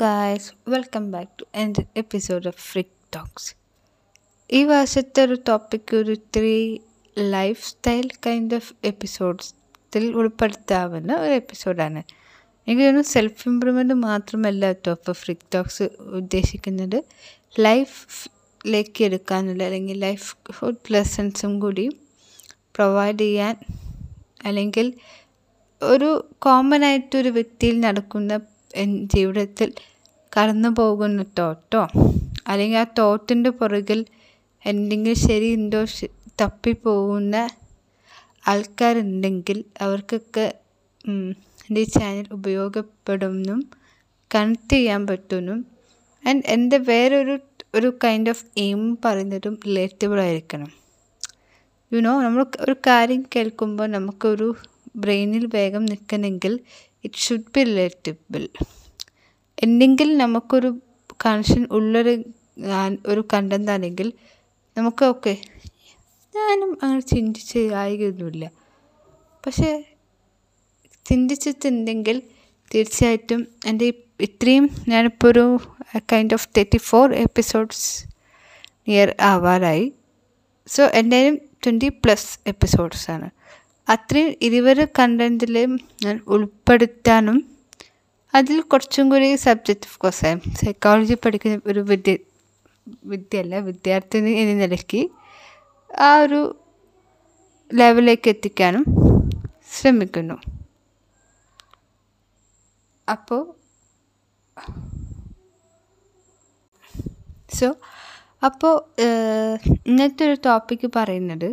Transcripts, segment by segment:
Guys welcome back to എന്റെ episode of ഫ്രിക് talks ഈ വർഷത്തെ ഒരു ടോപ്പിക് ഒരു three lifestyle kind of എപ്പിസോഡ്സിൽ ഉൾപ്പെടുത്താവുന്ന ഒരു എപ്പിസോഡാണ് എനിക്ക് തോന്നുന്നു സെൽഫ് ഇമ്പ്രൂവ്മെന്റ് മാത്രമല്ല കേട്ടോ ഇപ്പോൾ ഫ്രിക് ടോക്സ് ഉദ്ദേശിക്കുന്നത്. ലൈഫിലേക്ക് എടുക്കാനുള്ള അല്ലെങ്കിൽ ലൈഫ് ഹുഡ് ലെസൺസും കൂടി പ്രൊവൈഡ് ചെയ്യാൻ അല്ലെങ്കിൽ ഒരു കോമൺ ആയിട്ടൊരു വ്യക്തിയിൽ നടക്കുന്ന ജീവിതത്തിൽ കടന്നു പോകുന്ന തോട്ടോ അല്ലെങ്കിൽ ആ തോട്ടിന്റെ പുറകിൽ എന്തെങ്കിലും ശരിയുണ്ടോ തപ്പിപ്പോകുന്ന ആൾക്കാരുണ്ടെങ്കിൽ അവർക്കൊക്കെ എന്റെ ഈ ചാനൽ ഉപയോഗപ്പെടുമെന്നും കണക്ട് ചെയ്യാൻ പറ്റുമെന്നും ആൻഡ് എന്റെ വേറൊരു ഒരു കൈൻഡ് ഓഫ് എയിം പറയുന്നതും റിലേറ്റബിൾ ആയിരിക്കണം. യുനോ നമ്മൾ ഒരു കാര്യം കേൾക്കുമ്പോൾ നമുക്കൊരു ബ്രെയിനിൽ വേഗം നിൽക്കണമെങ്കിൽ ഇറ്റ് ഷുഡ് ബി റിലേറ്റബിൾ എന്തെങ്കിലും നമുക്കൊരു കണക്ഷൻ ഉള്ളൊരു ഒരു കണ്ടന്റ് ആണെങ്കിൽ നമുക്ക് ഓക്കെ ഞാനും അങ്ങനെ ചിന്തിച്ച് ആയിരുന്നില്ല പക്ഷേ ചിന്തിച്ചിട്ടുണ്ടെങ്കിൽ തീർച്ചയായിട്ടും എന്റെ ഇത്രയും ഞാനിപ്പോൾ ഒരു kind of thirty four episodes near ആവാറായി so എന്റെ ട്വന്റി പ്ലസ് എപ്പിസോഡ്സാണ് അത്രയും ഇരുവരെ കണ്ടന്റിൽ ഞാൻ ഉൾപ്പെടുത്താനും അതിൽ കുറച്ചും കൂടി സബ്ജക്റ്റ് ഓഫ് കോഴ്സ് സൈക്കോളജി പഠിക്കുന്ന ഒരു വിദ്യ വിദ്യയല്ല വിദ്യാർത്ഥിനി എന്ന നിലയ്ക്ക് ആ ഒരു ലെവലിലേക്ക് എത്തിക്കാനും ശ്രമിക്കുന്നു. അപ്പോൾ സോ അപ്പോൾ ഇന്നത്തെ ഒരു ടോപ്പിക്ക് പറയുന്നത്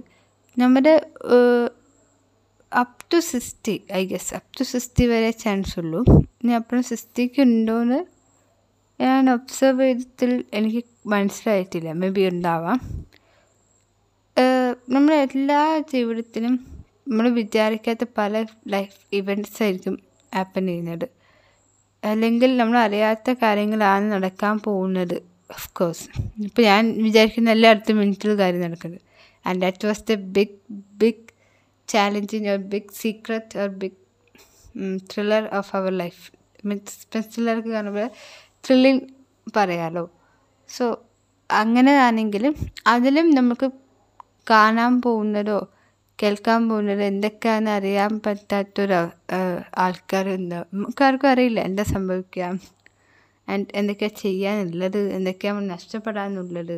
നമ്മുടെ up to sixty I guess up to sixty വരെ ചാൻസ് ഉള്ളൂ. ഇനി അപ്പുറം സിക്സ്റ്റിക്ക് ഉണ്ടോയെന്ന് ഞാൻ ഒബ്സർവ് ചെയ്തതിൽ എനിക്ക് മനസ്സിലായിട്ടില്ല. മേ ബി ഉണ്ടാവാം നമ്മുടെ എല്ലാ ജീവിതത്തിലും നമ്മൾ വിചാരിക്കാത്ത പല ലൈഫ് ഇവന്റ്സ് ആയിരിക്കും ഹാപ്പൻ ചെയ്യുന്നത്. അല്ലെങ്കിൽ നമ്മൾ അറിയാത്ത കാര്യങ്ങളാണ് നടക്കാൻ പോകുന്നത് ഓഫ് കോഴ്സ് ഇപ്പോൾ ഞാൻ വിചാരിക്കുന്ന എല്ലായിടത്തും മിനിറ്റിൽ കാര്യം നടക്കുന്നത്. And that was the big big challenging or big secret or big thriller of our life means ത്രില്ലർക്ക് കാണുമ്പോൾ ത്രില്ലിങ് പറയാലോ. സോ അങ്ങനെ ആണെങ്കിലും അതിലും നമുക്ക് കാണാൻ പോകുന്നതോ കേൾക്കാൻ പോകുന്നതോ എന്തൊക്കെയാണെന്ന് അറിയാൻ പറ്റാത്തൊരു ആൾക്കാരുണ്ട്? നമുക്കാർക്കും അറിയില്ല എന്താ സംഭവിക്കാം ആൻഡ് എന്തൊക്കെയാണ് ചെയ്യാനുള്ളത് എന്തൊക്കെയാണ് നഷ്ടപ്പെടാനുള്ളത്.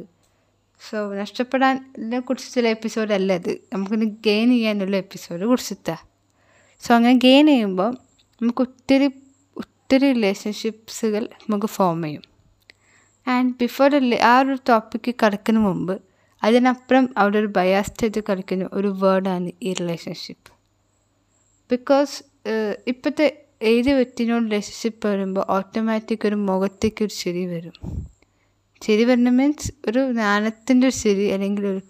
സോ നഷ്ടപ്പെടാനെ കുറിച്ചുള്ള എപ്പിസോഡ് അല്ല ഇത്. നമുക്കിന്ന് ഗെയിൻ ചെയ്യാനുള്ള എപ്പിസോഡ് കുറിച്ചിട്ടാ. സോ അങ്ങനെ ഗെയിൻ ചെയ്യുമ്പോൾ നമുക്ക് ഒത്തിരി ഒത്തിരി റിലേഷൻഷിപ്സുകൾ നമുക്ക് ഫോം ചെയ്യും. ആൻഡ് ബിഫോർ ആ ഒരു ടോപ്പിക്ക് കിടക്കുന്ന മുമ്പ് അതിനപ്പുറം അവിടെ ഒരു ബയാസ്റ്റായിട്ട് കളിക്കുന്ന ഒരു വേർഡാണ് ഈ റിലേഷൻഷിപ്പ് ബിക്കോസ് ഇപ്പോഴത്തെ ഏത് വ്യക്തിനോട് റിലേഷൻഷിപ്പ് വരുമ്പോൾ ഓട്ടോമാറ്റിക് ഒരു മുഖത്തേക്ക് ഒരു ചിരി വരും. ചിരി വരണ മീൻസ് ഒരു നാണത്തിന്റെ ഒരു ചിരി അല്ലെങ്കിൽ ഒരു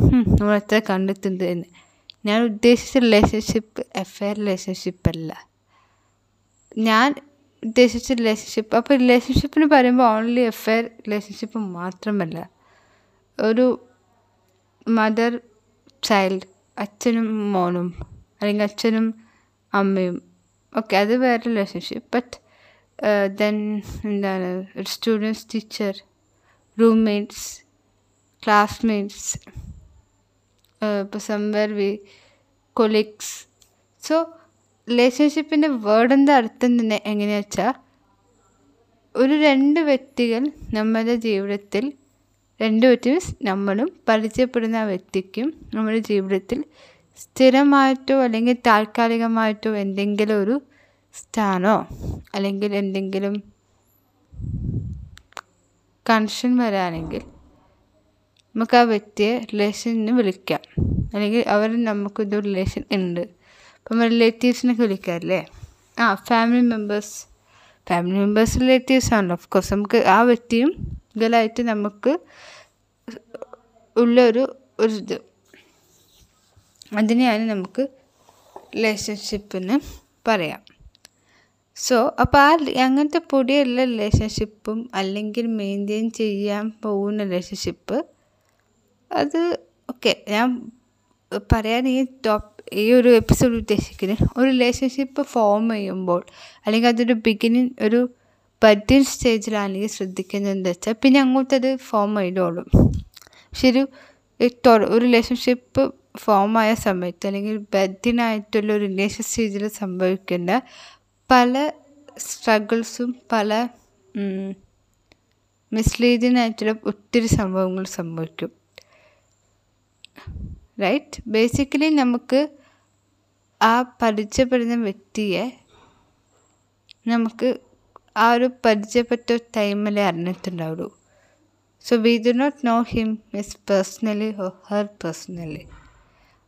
"ഹും, നമ്മൾ എത്ര കണ്ടെത്തുന്നത് എന്ന്. ഞാൻ ഉദ്ദേശിച്ച റിലേഷൻഷിപ്പ് അഫെയർ റിലേഷൻഷിപ്പ് അല്ല. ഞാൻ ഉദ്ദേശിച്ച റിലേഷൻഷിപ്പ് അപ്പോൾ റിലേഷൻഷിപ്പിന് പറയുമ്പോൾ ഓൺലി അഫെയർ റിലേഷൻഷിപ്പ് മാത്രമല്ല. ഒരു മദർ ചൈൽഡ് അച്ഛനും മോനും അല്ലെങ്കിൽ അച്ഛനും അമ്മയും ഓക്കെ അത് വേറെ റിലേഷൻഷിപ്പ് ബട്ട് ദെൻ എന്താണ് ഒരു സ്റ്റുഡൻസ് ടീച്ചർ റൂംമേറ്റ്സ് ക്ലാസ്മേറ്റ്സ് ഇപ്പോൾ സംവർ വി കൊളീഗ്സ് സോ റിലേഷൻഷിപ്പിന്റെ വേർഡിന്റെ അർത്ഥം തന്നെ എങ്ങനെയാ വെച്ചാൽ ഒരു രണ്ട് വ്യക്തികൾ നമ്മുടെ ജീവിതത്തിൽ രണ്ട് വ്യക്തി മീൻസ് നമ്മളും പരിചയപ്പെടുന്ന ആ വ്യക്തിക്കും നമ്മുടെ ജീവിതത്തിൽ സ്ഥിരമായിട്ടോ അല്ലെങ്കിൽ താൽക്കാലികമായിട്ടോ എന്തെങ്കിലും ഒരു സ്ഥാനോ അല്ലെങ്കിൽ എന്തെങ്കിലും കണക്ഷൻ വരാണെങ്കിൽ നമുക്ക് ആ വ്യക്തിയെ റിലേഷന് വിളിക്കാം. അല്ലെങ്കിൽ അവർ നമുക്ക് ഇത് റിലേഷൻ ഉണ്ട് അപ്പം റിലേറ്റീവ്സിനൊക്കെ വിളിക്കാറില്ലേ? ആ family members family members relatives ആണല്ലോ. ഓഫ് കോഴ്സ് നമുക്ക് ആ വ്യക്തിയും ഇതിലായിട്ട് നമുക്ക് ഉള്ള ഒരു ഒരു ഇത്. അതിനെയാണ് നമുക്ക് റിലേഷൻഷിപ്പെന്ന് പറയാം. സോ അപ്പോൾ ആ അങ്ങനത്തെ പൊടിയുള്ള റിലേഷൻഷിപ്പും അല്ലെങ്കിൽ മെയിന്റെയിൻ ചെയ്യാൻ പോകുന്ന റിലേഷൻഷിപ്പ് അത് ഓക്കെ ഞാൻ പറയാൻ ഈ ടോപ്പ് ഈ ഒരു എപ്പിസോഡ് ഉദ്ദേശിക്കുന്നത് ഒരു റിലേഷൻഷിപ്പ് ഫോം ചെയ്യുമ്പോൾ അല്ലെങ്കിൽ അതൊരു ബിഗിനിങ് ഒരു ബഡ്ഡിങ് സ്റ്റേജിലാണെങ്കിൽ ശ്രദ്ധിക്കുന്നത് എന്താ വെച്ചാൽ പിന്നെ അങ്ങോട്ടത് ഫോം ചെയ്തോളും പക്ഷെ ഒരു ഒരു റിലേഷൻഷിപ്പ് ഫോം ആയ സമയത്ത് അല്ലെങ്കിൽ ബദ്ധിനായിട്ടുള്ള ഒരു റിലേഷൻ സ്റ്റേജിൽ സംഭവിക്കേണ്ട പല സ്ട്രഗിൾസും പല മിസ്ലീഡിങ് ആയിട്ടുള്ള ഒത്തിരി സംഭവങ്ങൾ സംഭവിക്കും. റൈറ്റ് ബേസിക്കലി നമുക്ക് ആ പരിചയപ്പെടുന്ന വ്യക്തിയെ നമുക്ക് ആ ഒരു പരിചയപ്പെട്ട ടൈമിലേ അറിഞ്ഞിട്ടുണ്ടാവുള്ളൂ. So we do not know him miss personally her personally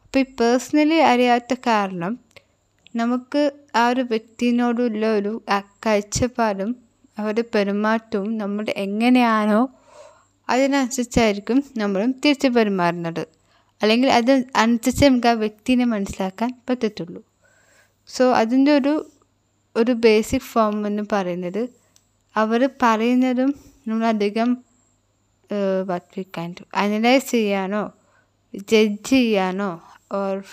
അപ്പോൾ ഈ പേഴ്സണലി അറിയാത്ത കാരണം നമുക്ക് ആ ഒരു വ്യക്തിനോടുള്ള ഒരു കാഴ്ചപ്പാടും അവരുടെ പെരുമാറ്റവും നമ്മൾ എങ്ങനെയാണോ അതിനനുസരിച്ചായിരിക്കും നമ്മളും തിരിച്ച് പെരുമാറുന്നത്. അല്ലെങ്കിൽ അത് അനുസരിച്ച് നമുക്ക് ആ വ്യക്തിനെ മനസ്സിലാക്കാൻ പറ്റത്തുള്ളൂ. സോ അതിന്റെ ഒരു ഒരു ബേസിക് ഫോം എന്ന് പറയുന്നത് അവർ പറയുന്നതും നമ്മളധികം വാട്ട് വി കാൻ അനലൈസ് ചെയ്യാനോ ജഡ്ജ് ചെയ്യാനോ ഓർ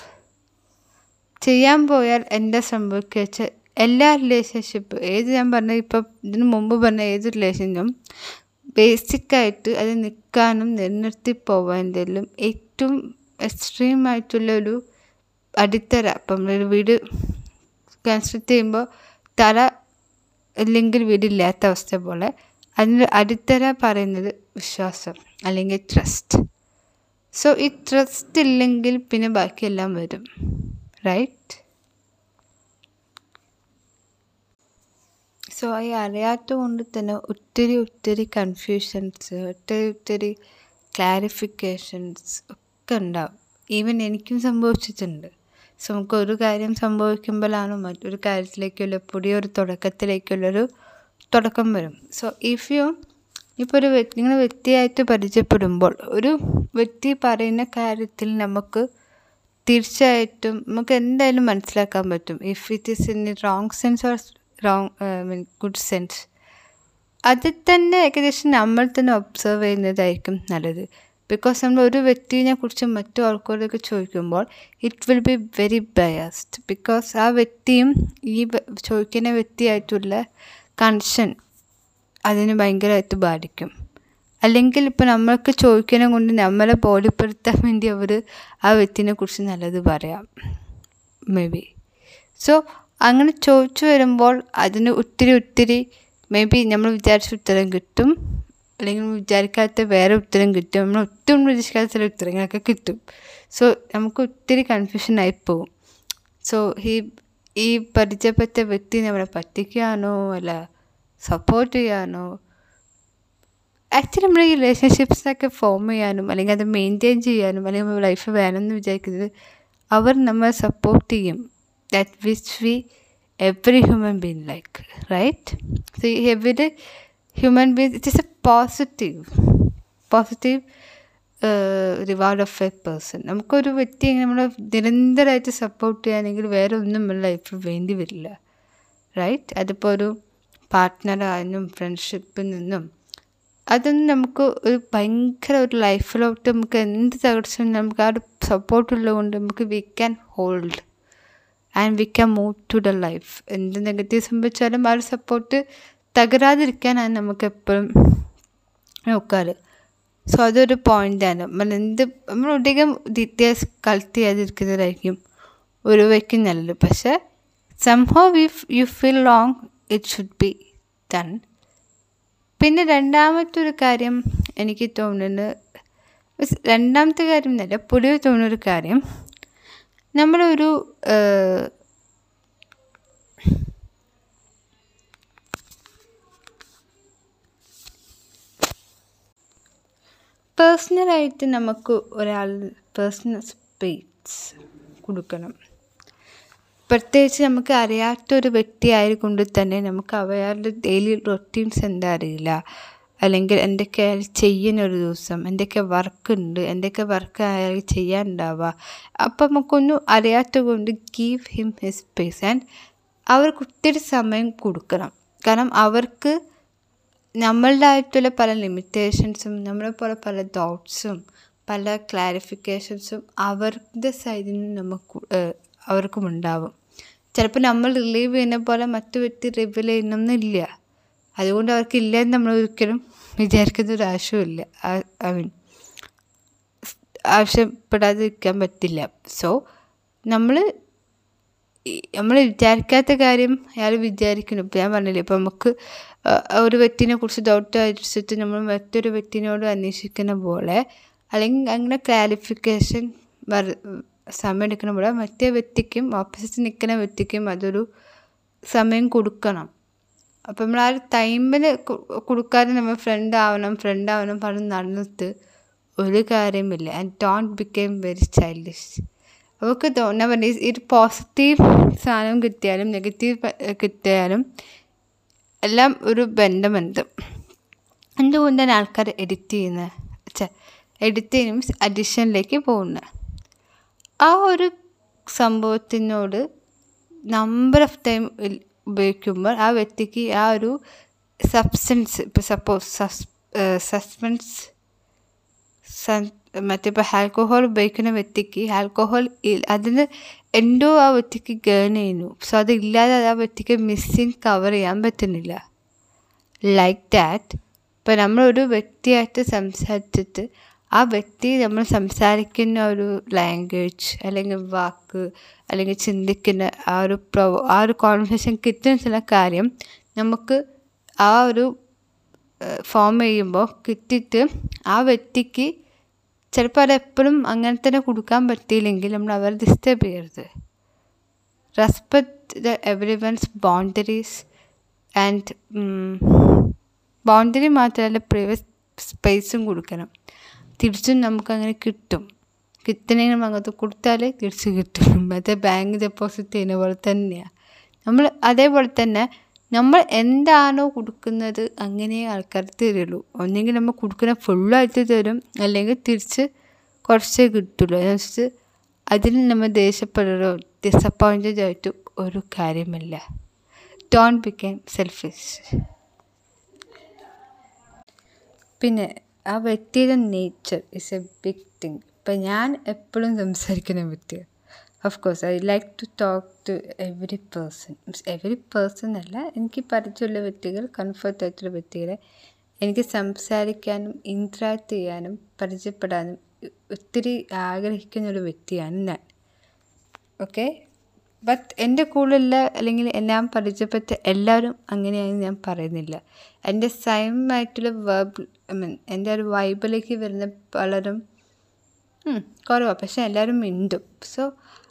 ചെയ്യാൻ പോയാൽ എന്താ സംഭവിക്കുക വെച്ചാൽ എല്ലാ റിലേഷൻഷിപ്പ് ഏത് ഞാൻ പറഞ്ഞ ഇപ്പം ഇതിന് മുമ്പ് പറഞ്ഞ ഏത് റിലേഷനും ബേസിക്കായിട്ട് അത് നിൽക്കാനും നിലനിർത്തി പോകാനും ഏറ്റവും എക്സ്ട്രീം ആയിട്ടുള്ള ഒരു അടിത്തറ ഇപ്പം ഒരു വീട് കൺസ്ട്രക്ട് ചെയ്യുമ്പോൾ തറ ഇല്ലെങ്കിൽ വീടില്ലാത്ത അവസ്ഥ പോലെ അതിന്റെ അടിത്തറ പറയുന്നത് വിശ്വാസം അല്ലെങ്കിൽ ട്രസ്റ്റ് സോ ഈ ട്രസ്റ്റ് ഇല്ലെങ്കിൽ പിന്നെ ബാക്കിയെല്ലാം വരും. റൈറ്റ് സോ ഈ അറിയാത്ത കൊണ്ട് തന്നെ ഒത്തിരി ഒത്തിരി കൺഫ്യൂഷൻസ് ഒത്തിരി ഒത്തിരി ക്ലാരിഫിക്കേഷൻസ് ഒക്കെ ഉണ്ടാവും. ഈവൻ എനിക്കും സംഭവിച്ചിട്ടുണ്ട്. സോ നമുക്ക് ഒരു കാര്യം സംഭവിക്കുമ്പോഴാണ് മറ്റൊരു കാര്യത്തിലേക്കുള്ള പുതിയൊരു തുടക്കത്തിലേക്കുള്ളൊരു തുടക്കം വരും. സോ ഇഫ് യു ഇപ്പോൾ ഒരു വ്യക്തി വ്യക്തിയായിട്ട് പരിചയപ്പെടുമ്പോൾ ഒരു വ്യക്തി പറയുന്ന കാര്യത്തിൽ നമുക്ക് തീർച്ചയായിട്ടും നമുക്ക് എന്തായാലും മനസ്സിലാക്കാൻ പറ്റും. If it is in wrong sense or wrong mean good sense അതിൽ തന്നെ ഏകദേശം നമ്മൾ തന്നെ ഒബ്സർവ് ചെയ്യുന്നതായിരിക്കും നല്ലത്. ബിക്കോസ് നമ്മൾ ഒരു വ്യക്തിനെ കുറിച്ച് മറ്റു ആൾക്കാരൊക്കെ ചോദിക്കുമ്പോൾ it will be very biased because ആ വ്യക്തിയും ഈ ചോദിക്കുന്ന വ്യക്തിയായിട്ടുള്ള കണക്ഷൻ അതിന് ഭയങ്കരമായിട്ട് ബാധിക്കും. അല്ലെങ്കിൽ ഇപ്പോൾ നമ്മൾക്ക് ചോദിക്കുന്നത് കൊണ്ട് നമ്മളെ ബോധ്യപ്പെടുത്താൻ വേണ്ടി അവർ ആ വ്യക്തിനെ കുറിച്ച് നല്ലത് പറയാം. മേ ബി സോ അങ്ങനെ ചോദിച്ചു വരുമ്പോൾ അതിന് ഒത്തിരി ഒത്തിരി മേ ബി നമ്മൾ വിചാരിച്ച ഉത്തരം കിട്ടും. അല്ലെങ്കിൽ വിചാരിക്കാത്ത വേറെ ഉത്തരം കിട്ടും. നമ്മൾ ഒട്ടും പ്രതീക്ഷിക്കാത്ത ചില ഉത്തരങ്ങളൊക്കെ കിട്ടും. സോ നമുക്ക് ഒത്തിരി കൺഫ്യൂഷനായി പോകും സോ ഈ ഈ പരിചയപ്പെട്ട വ്യക്തി നമ്മളെ പറ്റിക്കാനോ അല്ല സപ്പോർട്ട് ചെയ്യാനോ ആക്ച്വലി നമ്മുടെ ഈ റിലേഷൻഷിപ്സൊക്കെ ഫോം ചെയ്യാനും അല്ലെങ്കിൽ അത് മെയിന്റെയിൻ ചെയ്യാനും അല്ലെങ്കിൽ നമ്മൾ ലൈഫ് വേണമെന്ന് വിചാരിക്കുന്നത് അവർ നമ്മളെ സപ്പോർട്ട് ചെയ്യും. That which we every human being like right so every human being it is a positive positive reward of a person നമുക്കൊരു വ്യക്തി നമ്മൾ നിരന്തരമായിട്ട് സപ്പോർട്ട് ചെയ്യാനെങ്കിൽ വേറെ ഒന്നും നമ്മുടെ ലൈഫിൽ വേണ്ടി വരില്ല. റൈറ്റ് അതിപ്പോൾ ഒരു പാർട്ട്ണറായാലും ഫ്രണ്ട്ഷിപ്പിൽ നിന്നും അതൊന്നും നമുക്ക് ഒരു ഭയങ്കര ഒരു ലൈഫിലോട്ട് നമുക്ക് എന്ത് തകർച്ച നമുക്ക് ആ ഒരു സപ്പോർട്ടുള്ളത് കൊണ്ട് നമുക്ക് we can hold and we can move to the life എന്ത് നെഗറ്റീവ് സംഭവിച്ചാലും ആ ഒരു സപ്പോർട്ട് തകരാതിരിക്കാനാണ് നമുക്ക് എപ്പോഴും നോക്കാറ്. സോ അതൊരു ആണ്. നമ്മൾ എന്ത് നമ്മൾ അധികം ഡീറ്റെയിൽസ് കളക്ട് ചെയ്യാതിരിക്കുന്നതായിരിക്കും ഒരു വയ്ക്കും നല്ലത്. പക്ഷേ somehow if you feel long it should be done പിന്നെ രണ്ടാമത്തെ ഒരു കാര്യം എനിക്ക് തോന്നുന്നത് രണ്ടാമത്തെ കാര്യം എന്നല്ല പൊതുവെ തോന്നുന്നൊരു കാര്യം. നമ്മളൊരു പേഴ്സണലായിട്ട് നമുക്ക് ഒരാൾ പേഴ്സണൽ സ്പേസ് കൊടുക്കണം. പ്രത്യേകിച്ച് നമുക്ക് അറിയാത്തൊരു വ്യക്തി ആയതുകൊണ്ട് തന്നെ നമുക്ക് അവരുടെ ഡെയിലി റൊട്ടീൻസ് എന്താ അറിയില്ല. അല്ലെങ്കിൽ എന്തൊക്കെ അയാൾ ചെയ്യുന്ന ഒരു ദിവസം എന്തൊക്കെ വർക്ക് ഉണ്ട് എന്തൊക്കെ വർക്ക് അയാൾ ചെയ്യാനുണ്ടാവുക. അപ്പം നമുക്കൊന്നും അറിയാത്ത കൊണ്ട് give him his space and അവർക്ക് ഒത്തിരി സമയം കൊടുക്കണം. കാരണം അവർക്ക് നമ്മളുടെ നമ്മളുടേതായിട്ടുള്ള പല ലിമിറ്റേഷൻസും നമ്മളെ പോലെ പല തോട്ട്സും പല ക്ലാരിഫിക്കേഷൻസും അവരുടെ സൈഡിൽ നിന്ന് നമുക്ക് അവർക്കും ഉണ്ടാവും. ചിലപ്പോൾ നമ്മൾ റിലീവ് ചെയ്യുന്ന പോലെ മറ്റു വ്യക്തി റിവീൽ ചെയ്യുന്നൊന്നുമില്ല. അതുകൊണ്ട് അവർക്കില്ല എന്ന് നമ്മൾ ഒരിക്കലും വിചാരിക്കുന്ന ഒരു ആവശ്യമില്ല ഐ മീൻ ആവശ്യപ്പെടാതിരിക്കാൻ പറ്റില്ല. സോ നമ്മൾ നമ്മൾ വിചാരിക്കാത്ത കാര്യം അയാൾ വിചാരിക്കുന്നു. ഇപ്പം ഞാൻ പറഞ്ഞില്ലേ ഇപ്പം നമുക്ക് ഒരു വ്യക്തിനെ കുറിച്ച് ഡൗട്ട് അടിച്ചിട്ട് നമ്മൾ മറ്റൊരു വ്യക്തിനോട് അന്വേഷിക്കുന്ന പോലെ അല്ലെങ്കിൽ അങ്ങനെ ക്ലാരിഫിക്കേഷൻ വര സമയം എടുക്കുന്ന പോലെ മറ്റേ വ്യക്തിക്കും ഓപ്പോസിറ്റ് നിൽക്കുന്ന വ്യക്തിക്കും അതൊരു സമയം കൊടുക്കണം. അപ്പം നമ്മൾ ആ ഒരു ടൈമിന് കൊടുക്കാതെ നമ്മൾ ഫ്രണ്ട് ആവണം ഫ്രണ്ട് ആവണം പറഞ്ഞ് നടന്നിട്ട് ഒരു കാര്യമില്ല and don't became very childish അവർക്ക് തോന്നാൻ പറഞ്ഞ ഒരു പോസിറ്റീവ് സാധനം കിട്ടിയാലും നെഗറ്റീവ് കിട്ടിയാലും എല്ലാം ഒരു ബന്ധമുണ്ട്. എന്തുകൊണ്ടാണ് ആൾക്കാർ എഡിറ്റ് ചെയ്യുന്നത്? എഡിറ്റ് ചെയ്യുന്ന മീൻസ് അഡിഷനിലേക്ക് പോകുന്നത്. ആ ഒരു സംഭവത്തിനോട് നമ്പർ ഓഫ് ടൈം ഉപയോഗിക്കുമ്പോൾ ആ വ്യക്തിക്ക് ആ ഒരു സബ്സ്റ്റൻസ് ഇപ്പോൾ സപ്പോസ് സസ് സസ്പെൻസ് മറ്റേ ഇപ്പോൾ ആൽക്കോഹോൾ ഉപയോഗിക്കുന്ന വ്യക്തിക്ക് ആൽക്കോഹോൾ അതിന് എന്തോ ആ വ്യക്തിക്ക് ഗേൺ ചെയ്യുന്നു. സോ അതില്ലാതെ ആ വ്യക്തിക്ക് മിസ്സിങ് കവർ ചെയ്യാൻ പറ്റുന്നില്ല. ലൈക്ക് ദാറ്റ് ഇപ്പോൾ നമ്മളൊരു വ്യക്തിയായിട്ട് സംസാരിച്ചിട്ട് ആ വ്യക്തി നമ്മൾ സംസാരിക്കുന്ന ഒരു ലാംഗ്വേജ് അല്ലെങ്കിൽ വാക്ക് അല്ലെങ്കിൽ ചിന്തിക്കുന്ന ആ ഒരു പ്രവ ആ ഒരു കോൺവെർസേഷൻ കിട്ടുന്ന ചില കാര്യം നമുക്ക് ആ ഒരു ഫോം ചെയ്യുമ്പോൾ കിട്ടിയിട്ട് ആ വ്യക്തിക്ക് ചിലപ്പോൾ അത് എപ്പോഴും അങ്ങനെ തന്നെ കൊടുക്കാൻ പറ്റിയില്ലെങ്കിൽ നമ്മൾ അവരെ ഡിസ്റ്റർബ് ചെയ്യരുത്. Respect the every one's boundaries and boundary മാത്രമല്ല പ്രൈവറ്റ് സ്പേസും കൊടുക്കണം. തിരിച്ചും നമുക്കങ്ങനെ കിട്ടും. കിട്ടണമെങ്കിൽ അങ്ങോട്ട് കൊടുത്താൽ തിരിച്ച് കിട്ടും. മറ്റേ ബാങ്ക് ഡെപ്പോസിറ്റ് ചെയ്യുന്ന പോലെ തന്നെയാണ് നമ്മൾ അതേപോലെ തന്നെ നമ്മൾ എന്താണോ കൊടുക്കുന്നത് അങ്ങനെ ആൾക്കാർ തരുള്ളൂ. ഒന്നെങ്കിൽ നമ്മൾ കൊടുക്കുന്ന ഫുള്ളായിട്ട് തരും. അല്ലെങ്കിൽ തിരിച്ച് കുറച്ചേ കിട്ടുള്ളൂ. എന്ന് വെച്ചിട്ട് അതിന് നമ്മൾ ദേഷ്യപ്പെടലോ ഡിസപ്പോയിന്റഡ് ആയിട്ട് ഒരു കാര്യമില്ല. ഡോൺ ബിക്കെയിം സെൽഫിഷ് പിന്നെ ആ വ്യക്തിയുടെ nature is a big thing ഇപ്പം ഞാൻ എപ്പോഴും സംസാരിക്കുന്ന വ്യക്തിയാണ് of course I like to talk to every person means every person അല്ല എനിക്ക് പരിചയമുള്ള വ്യക്തികൾ കംഫർട്ട് ആയിട്ടുള്ള വ്യക്തികളെ എനിക്ക് സംസാരിക്കാനും ഇൻട്രാക്ട് ചെയ്യാനും പരിചയപ്പെടാനും ഒത്തിരി ആഗ്രഹിക്കുന്ന ഒരു വ്യക്തിയാണ് ഞാൻ. ഓക്കെ ബട്ട് എന്റെ കൂടെയുള്ള അല്ലെങ്കിൽ ഞാൻ പരിചയപ്പെട്ട എല്ലാവരും അങ്ങനെയാണെന്ന് ഞാൻ പറയുന്നില്ല. എന്റെ സൈമായിട്ടുള്ള വേർബ് ഐ മീൻ എന്റെ ഒരു വൈബിലേക്ക് വരുന്ന പലരും കുറവാണ് പക്ഷെ എല്ലാവരും മിണ്ടും. സോ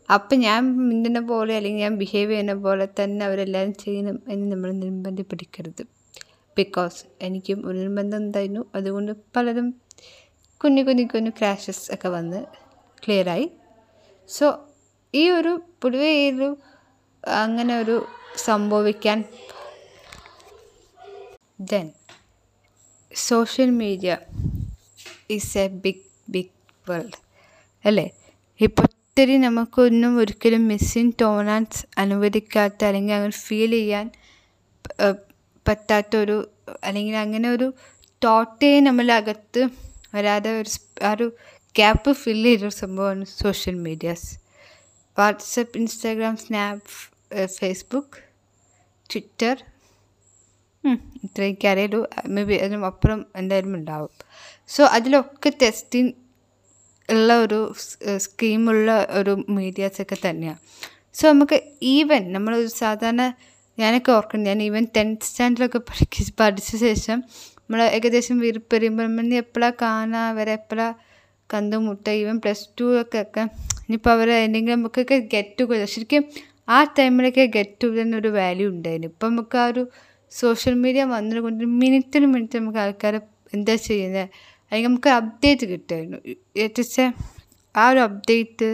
അപ്പം ഞാൻ മിണ്ടുന്ന പോലെ അല്ലെങ്കിൽ ഞാൻ ബിഹേവ് ചെയ്യുന്ന പോലെ തന്നെ അവരെല്ലാവരും ചെയ്യണം എന്ന് നമ്മൾ നിർബന്ധം പിടിക്കരുത് ബിക്കോസ് എനിക്കും ഒരു നിർബന്ധം ഉണ്ടായിരുന്നു. അതുകൊണ്ട് പലരും കുഞ്ഞു കുഞ്ഞു കുഞ്ഞു ക്രാഷസ് ഒക്കെ വന്ന് ക്ലിയറായി സോ ഈ ഒരു പൊതുവേ ഈ ഒരു അങ്ങനെ ഒരു സംഭവിക്കാൻ then social media is a big big world അല്ലേ? ഇപ്പോൾ ഒത്തിരി നമുക്കൊന്നും ഒരിക്കലും മിസ്സിങ് തോന്നാൻ അനുവദിക്കാത്ത അല്ലെങ്കിൽ അങ്ങനെ ഫീൽ ചെയ്യാൻ പറ്റാത്തൊരു അല്ലെങ്കിൽ അങ്ങനെ ഒരു തോട്ടേ നമ്മളകത്ത് വരാതെ ഒരു ആ ഒരു ഗ്യാപ്പ് ഫില്ല് ചെയ്തൊരു സംഭവമാണ് social medias WhatsApp Instagram Snap Facebook Twitter. ഇത്രയൊക്കെ അറിയുള്ളൂ മേ ബി അതിനും അപ്പുറം എന്തായാലും ഉണ്ടാവും. സോ അതിലൊക്കെ ടെസ്റ്റിംഗ് ഉള്ള ഒരു സ്കീമുള്ള ഒരു മീഡിയാസൊക്കെ തന്നെയാണ് സോ നമുക്ക് ഈവൻ നമ്മൾ സാധാരണ ഞാനൊക്കെ ഓർക്കുന്നു ഞാൻ ഈവൻ ടെൻത്ത് സ്റ്റാൻഡേർഡിലൊക്കെ പഠിക്ക പഠിച്ച ശേഷം നമ്മൾ ഏകദേശം വിരിപ്പറിയുമ്പോൾ നമ്മൾ എപ്പോഴാണ് കാണുക വരെ എപ്പോഴാണ് കണ്ടുമുട്ടുക ഈവൻ പ്ലസ് ടു ഒക്കെ ഒക്കെ ഇനിയിപ്പോൾ അവർ എന്തെങ്കിലും നമുക്കൊക്കെ ഗെറ്റ് ടുഗദർ ശരിക്കും ആ ടൈമിലൊക്കെ ഗെറ്റ് ടുഗദറിന് ഒരു വാല്യൂ ഉണ്ടായിരുന്നു. ഇപ്പം നമുക്ക് ആ ഒരു സോഷ്യൽ മീഡിയ വന്നതുകൊണ്ട് മിനിറ്റിന് മിനിറ്റ് നമുക്ക് ആൾക്കാരെ എന്താ ചെയ്യുന്നത് അല്ലെങ്കിൽ നമുക്ക് അപ്ഡേറ്റ് കിട്ടുമായിരുന്നു. ഏറ്റവും ആ ഒരു അപ്ഡേറ്റ്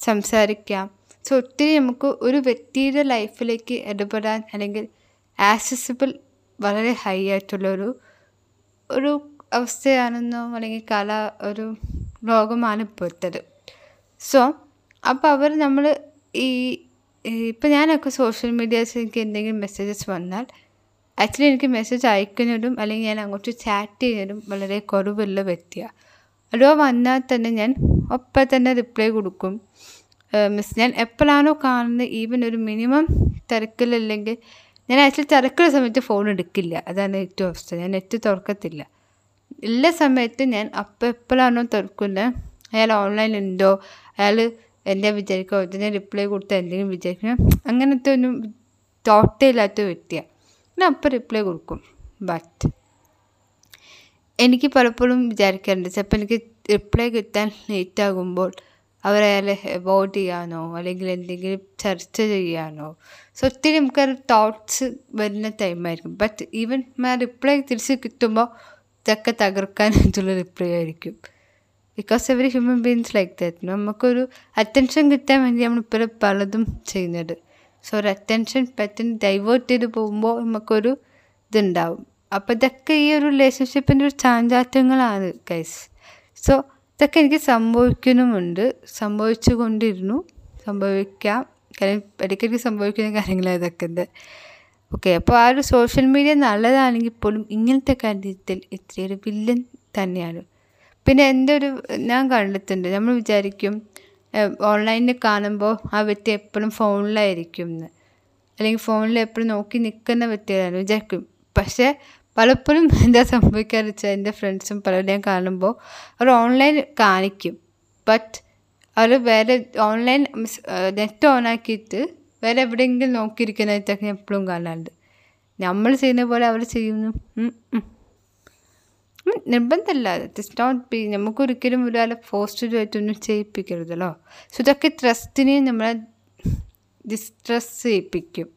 സംസാരിക്കാം. സോ ഒത്തിരി നമുക്ക് ഒരു വ്യക്തിയുടെ ലൈഫിലേക്ക് ഇടപെടാൻ അല്ലെങ്കിൽ ആക്സസിബിൾ വളരെ ഹൈ ആയിട്ടുള്ള ഒരു ഒരു അവസ്ഥയാണെന്നോ അല്ലെങ്കിൽ കല ഒരു ലോകമാണ് ഇപ്പോഴത്തേത്. സോ അപ്പോൾ അവർ നമ്മൾ ഈ ഇപ്പം ഞാനൊക്കെ സോഷ്യൽ മീഡിയാസ് എനിക്ക് എന്തെങ്കിലും മെസ്സേജസ് വന്നാൽ ആക്ച്വലി എനിക്ക് മെസ്സേജ് അയക്കുന്നതും അല്ലെങ്കിൽ ഞാൻ അങ്ങോട്ട് ചാറ്റ് ചെയ്യുന്നതും വളരെ കുറവുള്ള വ്യക്തിയാണ് അതോ വന്നാൽ തന്നെ ഞാൻ ഒപ്പം തന്നെ റിപ്ലൈ കൊടുക്കും. മിസ് ഞാൻ എപ്പോഴാണോ കാണുന്നത് ഈവൻ ഒരു മിനിമം തിരക്കിലല്ലെങ്കിൽ ഞാൻ ആക്ച്വലി തിരക്കുള്ള സമയത്ത് ഫോൺ എടുക്കില്ല. അതാണ് ഏറ്റവും അവസ്ഥ. ഞാൻ നെറ്റ് തുറക്കത്തില്ല. എല്ലാ സമയത്തും ഞാൻ അപ്പം എപ്പോഴാണോ തുറക്കുന്നത് അയാൾ ഓൺലൈനിലുണ്ടോ അയാൾ എന്നെ വിചാരിക്കുക? ഇതിനെ റിപ്ലൈ കൊടുത്താൽ എന്തെങ്കിലും വിചാരിക്കണം അങ്ങനത്തെ ഒന്നും തോട്ടേ വ്യക്തിയാണ് ഞാൻ അപ്പം റിപ്ലൈ കൊടുക്കും. ബട്ട് എനിക്ക് പലപ്പോഴും വിചാരിക്കാറുണ്ട്. ചിലപ്പോൾ എനിക്ക് റിപ്ലൈ കിട്ടാൻ ലേറ്റ് ആകുമ്പോൾ അവരയാളെ അവോയ്ഡ് ചെയ്യാനോ അല്ലെങ്കിൽ എന്തെങ്കിലും ചർച്ച ചെയ്യാനോ. സോ ഒത്തിരി നമുക്കൊരു തോട്ട്സ് വരുന്ന ടൈമായിരിക്കും ബട്ട് ഈവൻ ആ റിപ്ലൈ തിരിച്ച് കിട്ടുമ്പോൾ ഇതൊക്കെ തകർക്കാനായിട്ടുള്ള റിപ്ലൈ ആയിരിക്കും. Because every human beings like that നമുക്കൊരു അറ്റൻഷൻ കിട്ടാൻ വേണ്ടി നമ്മളിപ്പോൾ പലതും ചെയ്യുന്നത്. സോ ഒരു അറ്റൻഷൻ പെട്ടെന്ന് ഡൈവേർട്ട് ചെയ്ത് പോകുമ്പോൾ നമുക്കൊരു ഇതുണ്ടാവും. അപ്പോൾ ഇതൊക്കെ ഈ ഒരു റിലേഷൻഷിപ്പിന്റെ ഒരു ചാഞ്ചാറ്റങ്ങളാണ് ഗൈസ് സോ ഇതൊക്കെ എനിക്ക് സംഭവിക്കുന്നുമുണ്ട്. സംഭവിച്ചു കൊണ്ടിരുന്നു സംഭവിക്കാം. കാര്യം ഇടയ്ക്കിടയ്ക്ക് സംഭവിക്കുന്ന കാര്യങ്ങളാണ് ഇതൊക്കെ. ഉണ്ട് ഓക്കെ അപ്പോൾ ആ ഒരു സോഷ്യൽ മീഡിയ നല്ലതാണെങ്കിൽ പോലും ഇങ്ങനത്തെ കാര്യത്തിൽ ഇത്രയൊരു വില്ലൻ തന്നെയാണ്. പിന്നെ എന്റെ ഒരു ഞാൻ കണ്ടിട്ടുണ്ട്. നമ്മൾ വിചാരിക്കും ഓൺലൈനിൽ കാണുമ്പോൾ ആ വ്യക്തി എപ്പോഴും ഫോണിലായിരിക്കും എന്ന്. അല്ലെങ്കിൽ ഫോണിൽ എപ്പോഴും നോക്കി നിൽക്കുന്ന വ്യക്തികളായിരുന്നു വിചാരിക്കും. പക്ഷേ പലപ്പോഴും എന്താ സംഭവിക്കാന്ന് വെച്ചാൽ എന്റെ ഫ്രണ്ട്സും പലരുടെയും കാണുമ്പോൾ അവർ ഓൺലൈൻ കാണിക്കും. ബട്ട് അവർ വേറെ ഓൺലൈൻ നെറ്റ് ഓൺ ആക്കിയിട്ട് വേറെ എവിടെയെങ്കിലും നോക്കിയിരിക്കുന്നതായിട്ടൊക്കെ എപ്പോഴും കാണാറുണ്ട്. നമ്മൾ ചെയ്യുന്ന പോലെ അവർ ചെയ്യുന്നു. നിർബന്ധമല്ല ഇറ്റ്സ് നോട്ട് ബി നമുക്കൊരിക്കലും ഒരാളെ ഫോഴ്സ്ഡായിട്ടൊന്നും ചെയ്യിപ്പിക്കരുതല്ലോ. സോ ഇതൊക്കെ ട്രസ്റ്റിനെ നമ്മളെ ഡിസ്ട്രസ് ചെയ്യിപ്പിക്കും.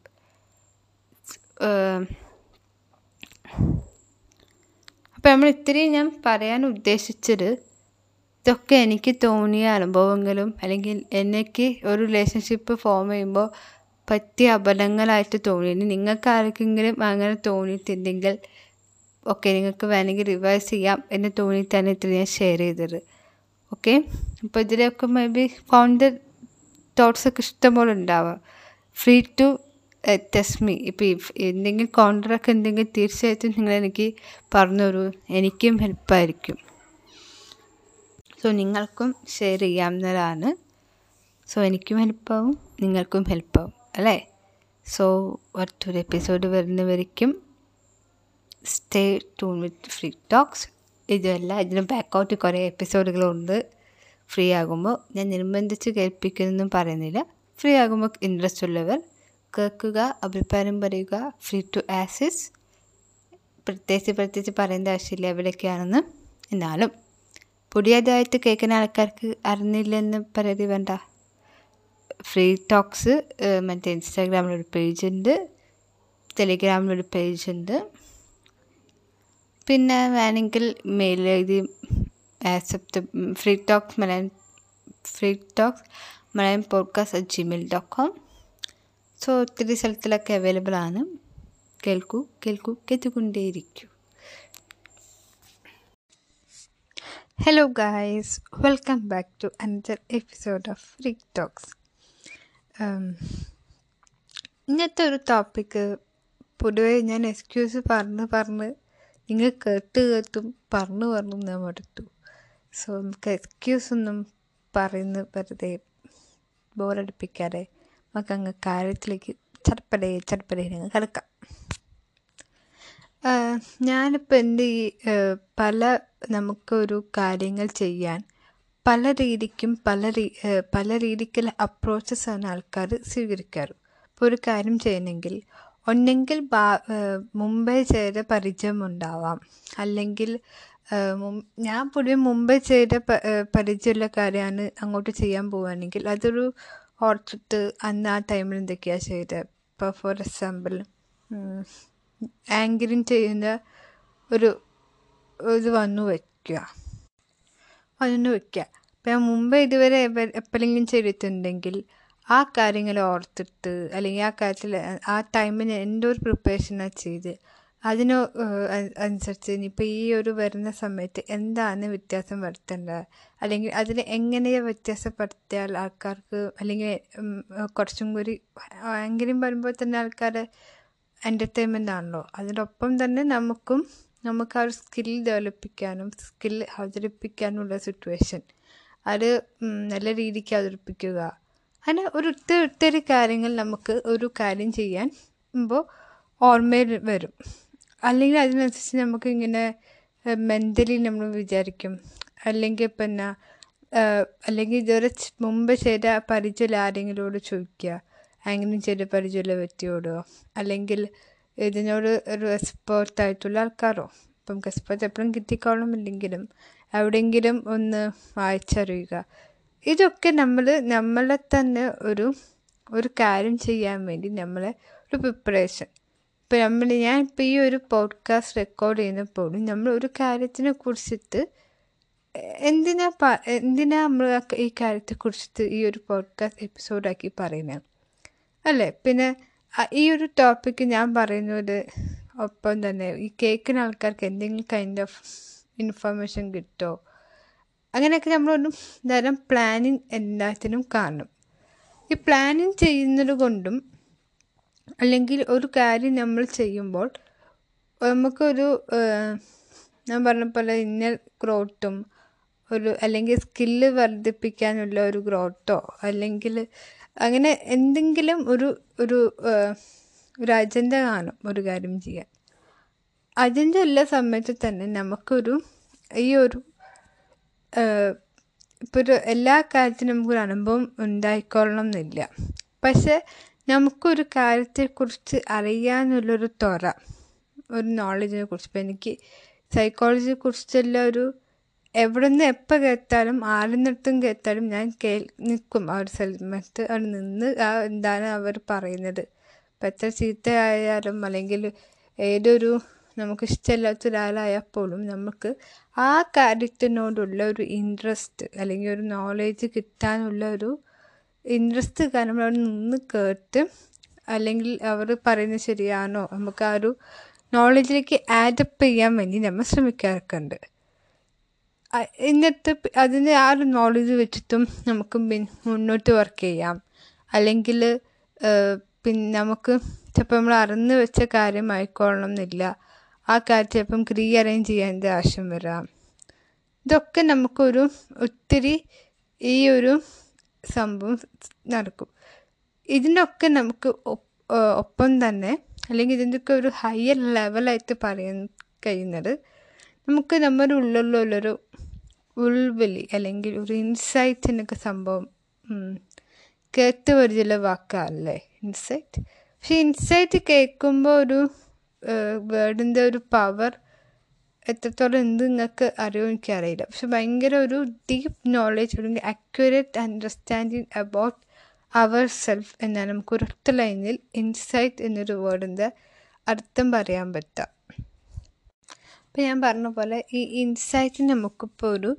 അപ്പം നമ്മൾ ഇത്രയും ഞാൻ പറയാൻ ഉദ്ദേശിച്ചത് ഇതൊക്കെ എനിക്ക് തോന്നിയ അനുഭവങ്ങളും അല്ലെങ്കിൽ എനിക്ക് ഒരു റിലേഷൻഷിപ്പ് ഫോം ചെയ്യുമ്പോൾ പറ്റിയ അബദ്ധങ്ങളായിട്ട് തോന്നി നിങ്ങൾക്ക് ആർക്കെങ്കിലും അങ്ങനെ തോന്നിയിട്ടുണ്ടെങ്കിൽ ഓക്കെ നിങ്ങൾക്ക് വേണമെങ്കിൽ റിവൈസ് ചെയ്യാം. എന്ന് തോന്നിയിട്ടാണ് ഇത്ര ഞാൻ ഷെയർ ചെയ്തത്. ഓക്കെ അപ്പോൾ ഇതിലൊക്കെ മേ ബി ഫൗണ്ട് തോട്ട്സ് ഒക്കെ ഇഷ്ടംപോലെ ഉണ്ടാവാം. ഫ്രീ ടു ടെസ്റ്റ് മീ ഇപ്പോൾ എന്തെങ്കിലും കോൺട്രാക്ട് എന്തെങ്കിലും തീർച്ചയായിട്ടും നിങ്ങൾ എനിക്ക് പറഞ്ഞു തരൂ. എനിക്കും ഹെൽപ്പായിരിക്കും സോ നിങ്ങൾക്കും ഷെയർ ചെയ്യാവുന്നതാണ്. സോ എനിക്കും ഹെൽപ്പാവും നിങ്ങൾക്കും ഹെൽപ്പാവും അല്ലേ? സോ അടുത്തൊരു episode വരുന്നവരേക്കും stay tuned with Free Talks ഇതുമല്ല ഇതിന് ബാക്കൗട്ട് കുറേ എപ്പിസോഡുകളുണ്ട് ഫ്രീ ആകുമ്പോൾ ഞാൻ നിർബന്ധിച്ച് കേൾപ്പിക്കുന്നൊന്നും പറയുന്നില്ല. ഫ്രീ ആകുമ്പോൾ ഇൻട്രസ്റ്റ് ഉള്ളവർ കേൾക്കുക അഭിപ്രായം പറയുക ഫ്രീ ടു ആസിസ് പ്രത്യേകിച്ച് പ്രത്യേകിച്ച് പറയേണ്ട ആവശ്യമില്ല എവിടെയൊക്കെയാണെന്ന്. എന്നാലും പുതിയതായിട്ട് കേൾക്കുന്ന ആൾക്കാർക്ക് അറിഞ്ഞില്ലെന്ന് പരാതി വേണ്ട. ഫ്രീ ടോക്സ് മറ്റേ ഇൻസ്റ്റാഗ്രാമിലൊരു പേജുണ്ട് ടെലിഗ്രാമിലൊരു പേജുണ്ട് പിന്നെ വേണമെങ്കിൽ മെയിൽ എഴുതി accept Free Talks Malayalam Free Talks Malayalam podcast at Gmail dot com so ഒത്തിരി സ്ഥലത്തിലൊക്കെ അവൈലബിൾ ആണ്. കേൾക്കൂ കേൾക്കൂ കേട്ടുകൊണ്ടേയിരിക്കൂ. Hello guys welcome back to another episode of Free Talks ഇന്നത്തെ ഒരു ടോപ്പിക്ക് പൊതുവേ ഞാൻ എക്സ്ക്യൂസ് പറഞ്ഞ് പറഞ്ഞ് നിങ്ങൾ കേട്ട് കേട്ടും പറഞ്ഞു പറഞ്ഞും ഞാൻ മടുത്തു. സോ നമുക്ക് എക്സ്ക്യൂസ് ഒന്നും പറയുന്ന വെറുതെ ബോറടിപ്പിക്കാതെ നമുക്ക് അങ്ങ് കാര്യത്തിലേക്ക് ചടപ്പടേ ചടപ്പടേ അങ്ങ് കിടക്കാം. ഞാനിപ്പോൾ എന്റെ ഈ പല നമുക്കൊരു കാര്യങ്ങൾ ചെയ്യാൻ പല രീതിക്കും പല രീ പല രീതിക്കുള്ള അപ്രോച്ചസാണ് ആൾക്കാർ സ്വീകരിക്കാറ്. ഇപ്പോൾ ഒരു കാര്യം ചെയ്യണമെങ്കിൽ ഒന്നെങ്കിൽ മുമ്പേ ചെയ്ത പരിചയമുണ്ടാവാം. അല്ലെങ്കിൽ ഞാൻ പൊതുവെ മുമ്പേ ചെയ്ത പരിചയമുള്ള കാര്യമാണ് അങ്ങോട്ട് ചെയ്യാൻ പോവുകയാണെങ്കിൽ അതൊരു ഓർത്തിട്ട് അന്ന് ആ ടൈമിൽ എന്തൊക്കെയാണ് ചെയ്തത് ഇപ്പോൾ ഫോർ എക്സാമ്പിൾ ആങ്കറിങ് ചെയ്യുന്ന ഒരു ഇത് വന്നു വയ്ക്കുക വന്നു വയ്ക്കുക ഇപ്പം മുമ്പ് ഇതുവരെ എപ്പോഴെങ്കിലും ചെയ്തിട്ടുണ്ടെങ്കിൽ ആ കാര്യങ്ങൾ ഓർത്തിട്ട് അല്ലെങ്കിൽ ആ കാര്യത്തിൽ ആ ടൈമിന് എന്റെ ഒരു പ്രിപ്പറേഷനാണ് ചെയ്ത് അതിന് അനുസരിച്ച് ഇനിയിപ്പോൾ ഈ ഒരു വരുന്ന സമയത്ത് എന്താണ് വ്യത്യാസം വരുത്തേണ്ടത്? അല്ലെങ്കിൽ അതിൽ എങ്ങനെ വ്യത്യാസപ്പെടുത്തിയാൽ ആൾക്കാർക്ക് അല്ലെങ്കിൽ കുറച്ചും കൂടി ആങ്കറിങ് വരുമ്പോൾ തന്നെ ആൾക്കാർ എന്റർടൈൻമെന്റ് ആണല്ലോ അതിനൊപ്പം തന്നെ നമുക്കും നമുക്ക് ആ ഒരു സ്കിൽ ഡെവലപ്പിക്കാനും സ്കിൽ അവതരിപ്പിക്കാനുമുള്ള സിറ്റുവേഷൻ. അത് നല്ല രീതിക്ക് അവതരിപ്പിക്കുക. അങ്ങനെ ഒരു ഒത്തിരി ഒത്തിരി കാര്യങ്ങൾ നമുക്ക് ഒരു കാര്യം ചെയ്യാൻ ഇപ്പോൾ ഓർമ്മയിൽ വരും. അല്ലെങ്കിൽ അതിനനുസരിച്ച് നമുക്ക് ഇങ്ങനെ മെന്റലി നമ്മൾ വിചാരിക്കും. അല്ലെങ്കിൽ ഇപ്പം എന്നാ അല്ലെങ്കിൽ ഇതുവരെ മുമ്പ് ചെയ്ത പരിചയമുള്ള ആരെങ്കിലോട് ചോദിക്കുക. അങ്ങനെ ചെയ്ത പരിചയമുള്ള വ്യക്തിയോടോ അല്ലെങ്കിൽ ഇതിനോട് ഒരു എക്സ്പേർട്ടായിട്ടുള്ള ആൾക്കാരോ. ഇപ്പം എക്സ്പേർട്ട് എപ്പോഴും കിട്ടിക്കോളണമെന്നില്ലെങ്കിലും എവിടെയെങ്കിലും ഒന്ന് വായിച്ചറിയുക. ഇതൊക്കെ നമ്മൾ നമ്മളെ തന്നെ ഒരു ഒരു കാര്യം ചെയ്യാൻ വേണ്ടി നമ്മളെ ഒരു പ്രിപ്പറേഷൻ ഇപ്പം നമ്മൾ ഞാൻ ഇപ്പോൾ ഈ ഒരു പോഡ്കാസ്റ്റ് റെക്കോർഡ് ചെയ്യുന്നപ്പോഴും നമ്മൾ ഒരു കാര്യത്തിനെ കുറിച്ചിട്ട് എന്തിനാ പ എന്തിനാ നമ്മൾ ഈ കാര്യത്തെക്കുറിച്ചിട്ട് ഈ ഒരു പോഡ്കാസ്റ്റ് എപ്പിസോഡാക്കി പറയുന്നത് അല്ലേ? പിന്നെ ഈ ഒരു ടോപ്പിക്ക് ഞാൻ പറയുന്നത് ഒപ്പം തന്നെ ഈ കേൾക്കുന്ന ആൾക്കാർക്ക് എന്തെങ്കിലും കൈൻഡ് ഓഫ് ഇൻഫർമേഷൻ കിട്ടുമോ അങ്ങനെയൊക്കെ നമ്മളൊന്നും ധാരാളം പ്ലാനിങ് എല്ലാത്തിനും കാരണം. ഈ പ്ലാനിങ് ചെയ്യുന്നത് കൊണ്ടും അല്ലെങ്കിൽ ഒരു കാര്യം നമ്മൾ ചെയ്യുമ്പോൾ നമുക്കൊരു ഞാൻ പറഞ്ഞ പോലെ ഇന്നർ ഗ്രോത്തും ഒരു അല്ലെങ്കിൽ സ്കില്ല് വർദ്ധിപ്പിക്കാനുള്ള ഒരു ഗ്രോത്തോ അല്ലെങ്കിൽ അങ്ങനെ എന്തെങ്കിലും ഒരു ഒരു ഒരു അജണ്ട കാണും ഒരു കാര്യം ചെയ്യാൻ. അജണ്ട ഉള്ള സമയത്ത് തന്നെ നമുക്കൊരു ഈ ഒരു ഇപ്പോൾ ഒരു എല്ലാ കാര്യത്തിനും നമുക്കൊരു അനുഭവം ഉണ്ടായിക്കൊള്ളണം എന്നില്ല പക്ഷെ നമുക്കൊരു കാര്യത്തെക്കുറിച്ച് അറിയാനുള്ളൊരു ത്വര ഒരു നോളജിനെ കുറിച്ച്. ഇപ്പം എനിക്ക് സൈക്കോളജിയെ കുറിച്ചുള്ള ഒരു എവിടെ നിന്ന് എപ്പോൾ കേട്ടാലും ആരുന്നിടത്തും കേട്ടാലും ഞാൻ കേ നിൽക്കും ആ ഒരു സ്ഥലത്ത് അവിടെ നിന്ന് ആ എന്താണ് അവർ പറയുന്നത്. ഇപ്പം എത്ര ചീത്തയായാലും അല്ലെങ്കിൽ ഏതൊരു നമുക്ക് ഇഷ്ടമില്ലാത്ത ഒരാളായാൽ പോലും നമുക്ക് ആ കാര്യത്തിനോടുള്ള ഒരു ഇൻട്രസ്റ്റ് അല്ലെങ്കിൽ ഒരു നോളേജ് കിട്ടാനുള്ള ഒരു ഇൻട്രസ്റ്റ് കാരണം അവിടെ നിന്ന് കേട്ട് അല്ലെങ്കിൽ അവർ പറയുന്നത് ശരിയാണോ? നമുക്ക് ആ ഒരു നോളജിലേക്ക് ആഡപ്പ് ചെയ്യാൻ വേണ്ടി നമ്മൾ ശ്രമിക്കാറുണ്ട് എന്നിട്ട് അതിന് ആ ഒരു നോളജ് വെച്ചിട്ടും നമുക്ക് മുന്നോട്ട് വർക്ക് ചെയ്യാം. അല്ലെങ്കിൽ പിന്നെ നമുക്ക് ചിലപ്പോൾ നമ്മൾ അറിഞ്ഞു വെച്ച കാര്യമായിക്കൊള്ളണം എന്നില്ല ആ കാര്യം ചിലപ്പം റീ അറേഞ്ച് ചെയ്യേണ്ട ആവശ്യം വരാം. ഇതൊക്കെ നമുക്കൊരു ഒത്തിരി ഈ ഒരു സംഭവം നടക്കും. ഇതിനൊക്കെ നമുക്ക് ഒപ്പം തന്നെ അല്ലെങ്കിൽ ഇതിന്റെയൊക്കെ ഒരു ഹയർ ലെവലായിട്ട് പറയാൻ കഴിയുന്നത് നമുക്ക് നമ്മുടെ ഉള്ളിലുള്ളൊരു ഉൾവിളി അല്ലെങ്കിൽ ഒരു ഇൻസൈറ്റിനൊക്കെ സംഭവം കേട്ട് പരിചയമുള്ള വാക്കല്ലേ ഇൻസൈറ്റ് പക്ഷെ ഇൻസൈറ്റ് കേൾക്കുമ്പോൾ ഒരു വേർഡിന്റെ ഒരു പവർ എത്രത്തോളം എന്ത് നിങ്ങൾക്ക് അറിയോ എനിക്കറിയില്ല. പക്ഷെ ഭയങ്കര ഒരു ഡീപ്പ് നോളേജ് അല്ലെങ്കിൽ accurate understanding about our self എന്നാണ് നമുക്ക് ഒരൊറ്റ ലൈനിൽ ഇൻസൈറ്റ് എന്നൊരു വേർഡിന്റെ അർത്ഥം പറയാൻ പറ്റാം. അപ്പം ഞാൻ പറഞ്ഞ പോലെ ഈ ഇൻസൈറ്റിന് നമുക്കിപ്പോൾ ഒരു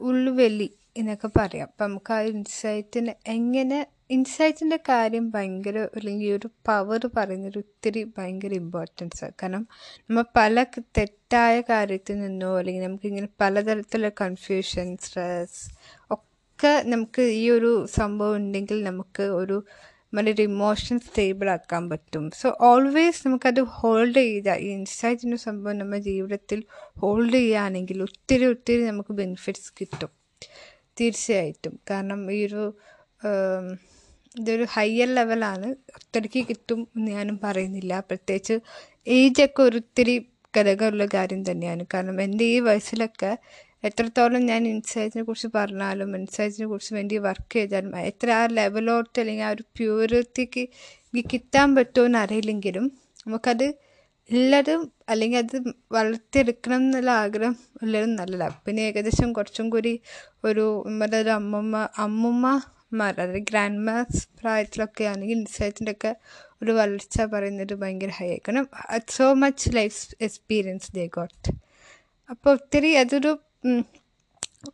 ഉള്ളുവെല്ലി എന്നൊക്കെ പറയാം. അപ്പം നമുക്ക് ആ ഇൻസൈറ്റിന് എങ്ങനെ ഇൻസൈറ്റിന്റെ കാര്യം ഭയങ്കര അല്ലെങ്കിൽ ഒരു പവർ പറയുന്നൊരു ഒത്തിരി ഭയങ്കര ഇമ്പോർട്ടൻസ് ആണ് കാരണം നമ്മൾ പല തെറ്റായ കാര്യത്തിൽ നിന്നോ അല്ലെങ്കിൽ നമുക്കിങ്ങനെ പലതരത്തിലുള്ള കൺഫ്യൂഷൻ സ്ട്രെസ് ഒക്കെ നമുക്ക് ഈ ഒരു സംഭവം ഉണ്ടെങ്കിൽ നമുക്ക് ഒരു നമ്മുടെ ഇമോഷൻ സ്റ്റേബിൾ ആക്കാൻ പറ്റും. സോ ഓൾവേസ് നമുക്കത് ഹോൾഡ് ചെയ്ത ഈ ഇൻസൈറ്റിന്റെ സംഭവം നമ്മുടെ ജീവിതത്തിൽ ഹോൾഡ് ചെയ്യുകയാണെങ്കിൽ ഒത്തിരി ഒത്തിരി നമുക്ക് ബെനിഫിറ്റ്സ് കിട്ടും. തീർച്ചയായിട്ടും. കാരണം ഈ ഒരു ഇതൊരു ഹയർ ലെവലാണ് ഒത്തിരിക്ക് കിട്ടും എന്ന് ഞാനും പറയുന്നില്ല. പ്രത്യേകിച്ച് ഏജൊക്കെ ഒരിത്തിരി ഘടകമുള്ള കാര്യം തന്നെയാണ്. കാരണം എന്റെ ഈ വയസ്സിലൊക്കെ എത്രത്തോളം ഞാൻ ഇൻസൈറ്റിനെ കുറിച്ച് പറഞ്ഞാലും ഇൻസൈറ്റിനെ കുറിച്ച് വേണ്ടി വർക്ക് ചെയ്താലും എത്ര ആ ലെവലോട്ട് അല്ലെങ്കിൽ ആ ഒരു പ്യൂരിറ്റിക്ക് കിട്ടാൻ പറ്റുമോ എന്ന് അറിയില്ലെങ്കിലും നമുക്കത് എല്ലാവരും അല്ലെങ്കിൽ അത് വളർത്തിയെടുക്കണം എന്നുള്ള ആഗ്രഹം എല്ലാവരും നല്ലതാണ്. പിന്നെ ഏകദേശം കുറച്ചും കൂടി ഒരു നമ്മുടെ ഒരു അമ്മമ്മ അമ്മുമ്മമാർ അതായത് ഗ്രാൻഡ് മാസ് പ്രായത്തിലൊക്കെ ആണെങ്കിൽ ഇൻസൈറ്റിന്റെ ഒക്കെ ഒരു വളർച്ച പറയുന്നത് ഭയങ്കര ഹൈ കാരണം so much life experience they got അപ്പോൾ ഒത്തിരി അതൊരു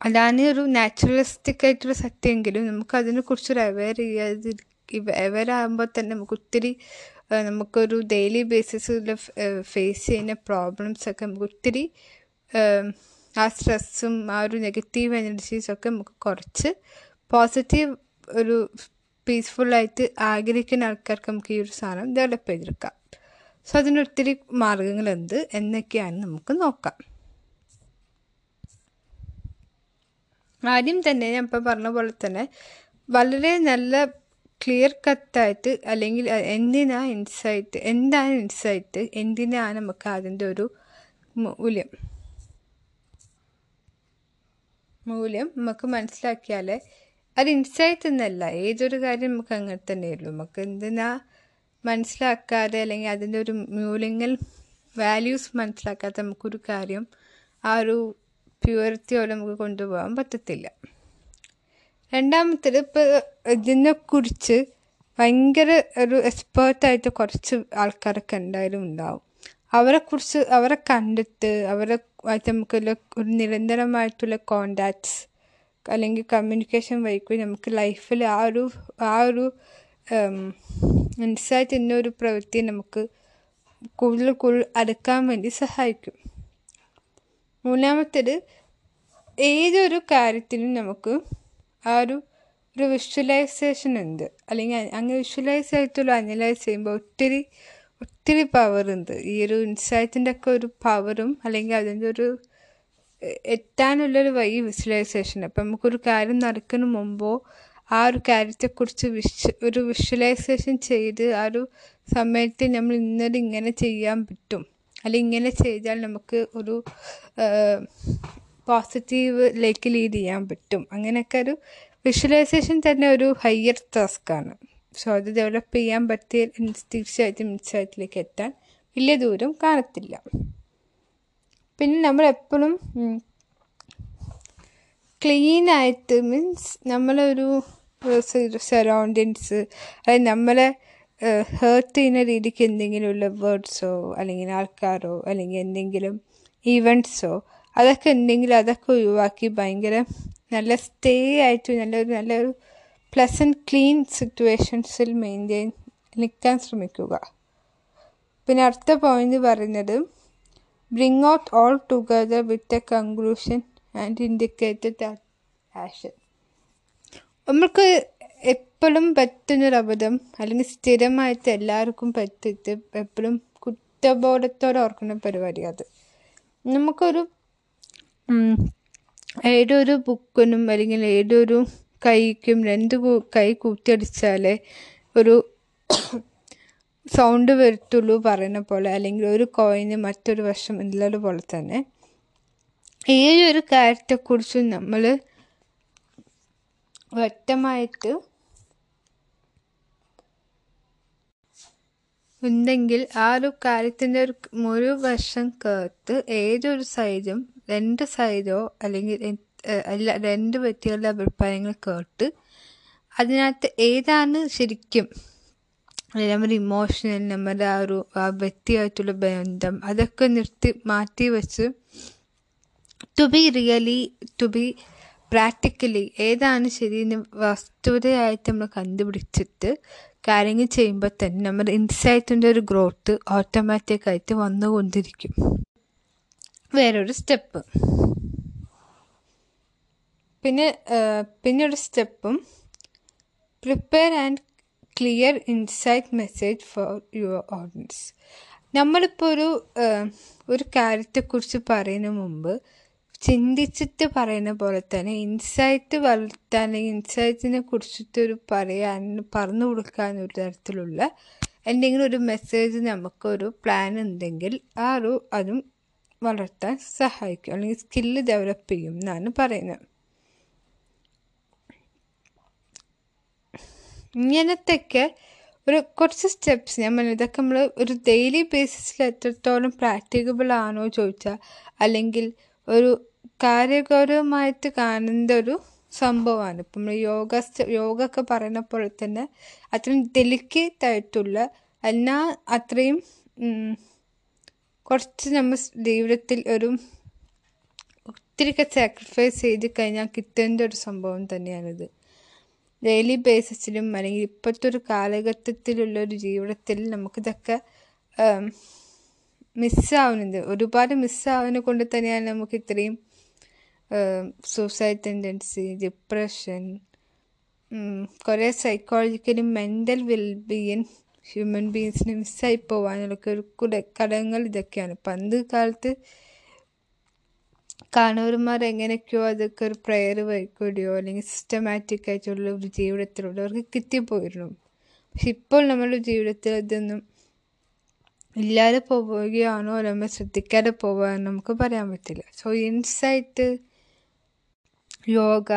അതാണ് ഒരു നാച്ചുറലിസ്റ്റിക് ആയിട്ടുള്ള സത്യമെങ്കിലും നമുക്ക് അതിനെക്കുറിച്ചൊരു അവെയർ ചെയ്യാതി അവെയർ ആകുമ്പോൾ തന്നെ നമുക്ക് ഒത്തിരി നമുക്കൊരു ഡെയിലി ബേസിസിൽ ഫേസ് ചെയ്യുന്ന പ്രോബ്ലംസ് ഒക്കെ നമുക്ക് ഒത്തിരി ആ സ്ട്രെസ്സും ആ ഒരു നെഗറ്റീവ് എനർജീസൊക്കെ നമുക്ക് കുറച്ച് പോസിറ്റീവ് ഒരു പീസ്ഫുള്ളായിട്ട് ആഗ്രഹിക്കുന്ന ആൾക്കാർക്ക് നമുക്ക് ഈ ഒരു സാധനം ഡെവലപ്പ് ചെയ്തെടുക്കാം. സോ അതിനൊത്തിരി മാർഗങ്ങളുണ്ട്. എന്നൊക്കെയാണ് നമുക്ക് നോക്കാം. ആദ്യം തന്നെ ഞാൻ ഇപ്പം പറഞ്ഞ പോലെ തന്നെ വളരെ നല്ല ക്ലിയർ കട്ടായിട്ട് അല്ലെങ്കിൽ എന്തിനാ ഇൻസൈറ്റ് എന്താണ് ഇൻസൈറ്റ് എന്തിനാണ് നമുക്ക് അതിന്റെ ഒരു മൂല്യം? മൂല്യം നമുക്ക് മനസ്സിലാക്കിയാൽ അത് ഇൻസൈറ്റ് എന്നല്ല. ഏതൊരു കാര്യം നമുക്ക് അങ്ങനെ തന്നെയുള്ളൂ നമുക്ക് എന്തിനാ മനസ്സിലാക്കാതെ അല്ലെങ്കിൽ അതിന്റെ ഒരു മൂല്യങ്ങൾ വാല്യൂസ് മനസ്സിലാക്കാതെ നമുക്കൊരു കാര്യം ആ ഒരു പ്യൂരിറ്റിയോടെ നമുക്ക് കൊണ്ടുപോകാൻ പറ്റത്തില്ല. രണ്ടാമത്തേത് ഇപ്പോൾ ഇതിനെക്കുറിച്ച് ഭയങ്കര ഒരു എക്സ്പേർട്ടായിട്ട് കുറച്ച് ആൾക്കാരൊക്കെ എന്തായാലും ഉണ്ടാവും. അവരെക്കുറിച്ച് അവരെ കണ്ടിട്ട് അവരെ ആയിട്ട് നമുക്കുള്ള ഒരു നിരന്തരമായിട്ടുള്ള കോണ്ടാക്ട്സ് അല്ലെങ്കിൽ കമ്മ്യൂണിക്കേഷൻ വഴിക്കും നമുക്ക് ലൈഫിൽ ആ ഒരു ആ ഒരു ഇൻസൈറ്റ് എന്ന ഒരു നമുക്ക് കൂടുതൽ കൂടുതൽ അടുക്കാൻ വേണ്ടി സഹായിക്കും. മൂന്നാമത്തേത് ഏതൊരു കാര്യത്തിനും നമുക്ക് ആ ഒരു ഒരു വിഷ്വലൈസേഷൻ ഉണ്ട്. അല്ലെങ്കിൽ അങ്ങനെ വിഷ്വലൈസ് ആയിട്ടുള്ള അനലൈസ് ചെയ്യുമ്പോൾ ഒത്തിരി ഒത്തിരി പവറുണ്ട് ഈ ഒരു ഇൻസൈറ്റിന്റെ ഒക്കെ ഒരു പവറും അല്ലെങ്കിൽ അതിന്റെ ഒരു എത്താനുള്ളൊരു വഴി വിഷ്വലൈസേഷൻ അപ്പം നമുക്കൊരു കാര്യം നടക്കുന്ന മുമ്പോ ആ ഒരു കാര്യത്തെക്കുറിച്ച് വിഷ് ഒരു വിഷ്വലൈസേഷൻ ചെയ്ത് ആ ഒരു സമയത്ത് നമ്മൾ ഇന്നത് ഇങ്ങനെ ചെയ്യാൻ പറ്റും. അല്ലെങ്കിൽ ഇങ്ങനെ ചെയ്താൽ നമുക്ക് ഒരു പോസിറ്റീവിലേക്ക് ലീഡ് ചെയ്യാൻ പറ്റും. അങ്ങനെയൊക്കെ ഒരു വിഷ്വലൈസേഷൻ തന്നെ ഒരു ഹയർ ടാസ്ക്കാണ് സോ അത് ഡെവലപ്പ് ചെയ്യാൻ പറ്റിയ തീർച്ചയായിട്ടും ഇൻസൈറ്റിലേക്ക് എത്താൻ വലിയ ദൂരം കാണത്തില്ല. പിന്നെ നമ്മൾ എപ്പോഴും ക്ലീൻ ആയിട്ട് മീൻസ് നമ്മളെ ഒരു സറൗണ്ടിങ്സ് അതായത് നമ്മളെ ഹേർട്ട് ചെയ്യുന്ന രീതിക്ക് എന്തെങ്കിലുമുള്ള വേർഡ്സോ അല്ലെങ്കിൽ ആൾക്കാരോ അല്ലെങ്കിൽ എന്തെങ്കിലും ഈവന്റ്സോ അതൊക്കെ എന്തെങ്കിലും അതൊക്കെ ഒഴിവാക്കി ഭയങ്കര നല്ല സ്റ്റേ ആയിട്ട് നല്ലൊരു നല്ലൊരു പ്ലസന്റ് ക്ലീൻ സിറ്റുവേഷൻസിൽ മെയിന്റെയിൻ നിൽക്കാൻ ശ്രമിക്കുക. പിന്നെ അടുത്ത പോയിന്റ് പറയുന്നത് bring all together with a conclusion and indicate that action. നമുക്ക് എപ്പോഴും പറ്റുന്നൊരബദ്ധം അല്ലെങ്കിൽ സ്ഥിരമായിട്ട് എല്ലാവർക്കും പറ്റിയിട്ട് എപ്പോഴും കുറ്റബോധത്തോടെ ഓർക്കുന്ന പരിപാടി അത് നമുക്കൊരു ഏതൊരു ബുക്കിനും അല്ലെങ്കിൽ ഏതൊരു കൈക്കും രണ്ട് കൈ കൂട്ടിയടിച്ചാലേ ഒരു സൗണ്ട് വരത്തുള്ളൂ പറയുന്ന പോലെ അല്ലെങ്കിൽ ഒരു കോയിന് മറ്റൊരു വശം ഉള്ളത് പോലെ തന്നെ. ഏതൊരു കാര്യത്തെക്കുറിച്ചും നമ്മൾ വ്യക്തമായിട്ട് ഉണ്ടെങ്കിൽ ആ ഒരു കാര്യത്തിന്റെ ഒരു ഒരു വശം കേത്ത് ഏതൊരു സൈഡും രണ്ട് സൈഡോ അല്ലെങ്കിൽ അല്ല രണ്ട് വ്യക്തികളുടെ അഭിപ്രായങ്ങൾ കേട്ട് അതിനകത്ത് ഏതാണ് ശരിക്കും നമ്മുടെ ഇമോഷണൽ നമ്മുടെ ആ ഒരു ആ വ്യക്തിയായിട്ടുള്ള ബന്ധം അതൊക്കെ നിർത്തി മാറ്റി വെച്ച് to be really to be practically ഏതാണ് ശരിയെന്ന് വസ്തുതയായിട്ട് നമ്മൾ കണ്ടുപിടിച്ചിട്ട് കാര്യങ്ങൾ ചെയ്യുമ്പോൾ തന്നെ നമ്മുടെ ഇൻസൈറ്റിന്റെ ഒരു ഗ്രോത്ത് ഓട്ടോമാറ്റിക്കായിട്ട് വന്നുകൊണ്ടിരിക്കും. വേറൊരു സ്റ്റെപ്പ് പിന്നെ പിന്നെ ഒരു സ്റ്റെപ്പും prepare and clear insight message for your audience നമ്മളിപ്പോൾ ഒരു ഒരു കാര്യത്തെക്കുറിച്ച് പറയുന്ന മുമ്പ് ചിന്തിച്ചിട്ട് പറയുന്ന പോലെ തന്നെ ഇൻസൈറ്റ് വളർത്താൻ അല്ലെങ്കിൽ ഇൻസൈറ്റിനെ കുറിച്ചിട്ട് ഒരു പറയാൻ പറഞ്ഞു കൊടുക്കാൻ ഒരു തരത്തിലുള്ള എന്തെങ്കിലും ഒരു മെസ്സേജ് നമുക്കൊരു പ്ലാൻ ഉണ്ടെങ്കിൽ ആ ഒരു അതും വളർത്താൻ സഹായിക്കും അല്ലെങ്കിൽ സ്കില്ല് ഡെവലപ്പ് ചെയ്യും എന്നാണ് പറയുന്നത്. ഇങ്ങനത്തെയൊക്കെ ഒരു കുറച്ച് സ്റ്റെപ്സ് ഞാൻ പറഞ്ഞു. ഇതൊക്കെ നമ്മൾ ഒരു ഡെയിലി ബേസിസിൽ എത്രത്തോളം പ്രാക്ടിക്കബിൾ ആണോ ചോദിച്ചാൽ അല്ലെങ്കിൽ ഒരു കാര്യഗൗരവമായിട്ട് കാണേണ്ട ഒരു സംഭവമാണ്. ഇപ്പം നമ്മൾ യോഗ യോഗ ഒക്കെ പറയുന്ന പോലെ തന്നെ അത്രയും ഡെലിക്കേറ്റ് ആയിട്ടുള്ള എന്നാൽ അത്രയും കുറച്ച് നമ്മൾ ജീവിതത്തിൽ ഒരു ഒത്തിരിയൊക്കെ സാക്രിഫൈസ് ചെയ്ത് കഴിഞ്ഞാൽ കിട്ടേണ്ട ഒരു സംഭവം തന്നെയാണിത്. ഡെയിലി ബേസിസിലും അല്ലെങ്കിൽ ഇപ്പോഴത്തെ ഒരു കാലഘട്ടത്തിലുള്ള ഒരു ജീവിതത്തിൽ നമുക്കിതൊക്കെ മിസ്സാവുന്നുണ്ട് ഒരുപാട് മിസ്സാവുന്നത് കൊണ്ട് തന്നെയാണ് നമുക്ക് ഇത്രയും സൂസൈഡ് ടെൻഡൻസി ഡിപ്രഷൻ കുറേ സൈക്കോളജിക്കലും മെന്റൽ വെൽബീയിങ് ഹ്യൂമൻ ബീങ്സിന് മിസ്സായി പോകാനുള്ള ഒരു കുട ഘടകങ്ങൾ ഇതൊക്കെയാണ്. പണ്ട് കാലത്ത് കാണുവന്മാർ എങ്ങനെയൊക്കെയോ അതൊക്കെ ഒരു പ്രെയർ വഴിക്കൂടിയോ അല്ലെങ്കിൽ സിസ്റ്റമാറ്റിക് ആയിട്ടുള്ള ഒരു ജീവിതത്തിലൂടെ അവർക്ക് കിട്ടിപ്പോയിരുന്നു. പക്ഷെ ഇപ്പോൾ നമ്മളുടെ ജീവിതത്തിൽ ഇതൊന്നും ഇല്ലാതെ പോവുകയാണോ? നമ്മൾ ശ്രദ്ധിക്കാതെ പോവുകയാണോ നമുക്ക് പറയാൻ പറ്റില്ല. സോ ഇൻസൈറ്റ് യോഗ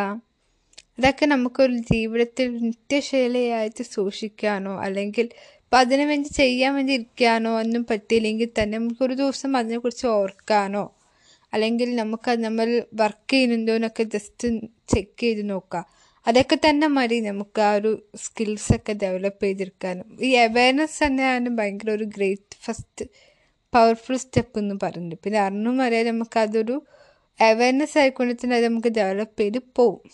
അതൊക്കെ നമുക്കൊരു ജീവിതത്തിൽ നിത്യശൈലിയായിട്ട് സൂക്ഷിക്കാനോ അല്ലെങ്കിൽ അപ്പം അതിനു വേണ്ടി ചെയ്യാൻ വേണ്ടി ഇരിക്കാനോ ഒന്നും പറ്റിയില്ലെങ്കിൽ തന്നെ നമുക്കൊരു ദിവസം അതിനെക്കുറിച്ച് ഓർക്കാനോ അല്ലെങ്കിൽ നമുക്ക് നമ്മൾ വർക്ക് ചെയ്യുന്നുണ്ടോയെന്നൊക്കെ ജസ്റ്റ് ചെക്ക് ചെയ്ത് നോക്കുക. അതൊക്കെ തന്നെ മതി നമുക്ക് ആ ഒരു സ്കിൽസൊക്കെ ഡെവലപ്പ് ചെയ്തെടുക്കാനും ഈ അവയർനെസ് തന്നെയാണ് ഭയങ്കര ഒരു ഗ്രേറ്റ് ഫസ്റ്റ് പവർഫുൾ സ്റ്റെപ്പ് എന്ന് പറയുന്നത്. പിന്നെ അറിഞ്ഞും അറിയാതെ നമുക്ക് അതൊരു അവയർനെസ് ആയിക്കൊണ്ട് തന്നെ അത് നമുക്ക് ഡെവലപ്പ് ചെയ്ത് പോവും.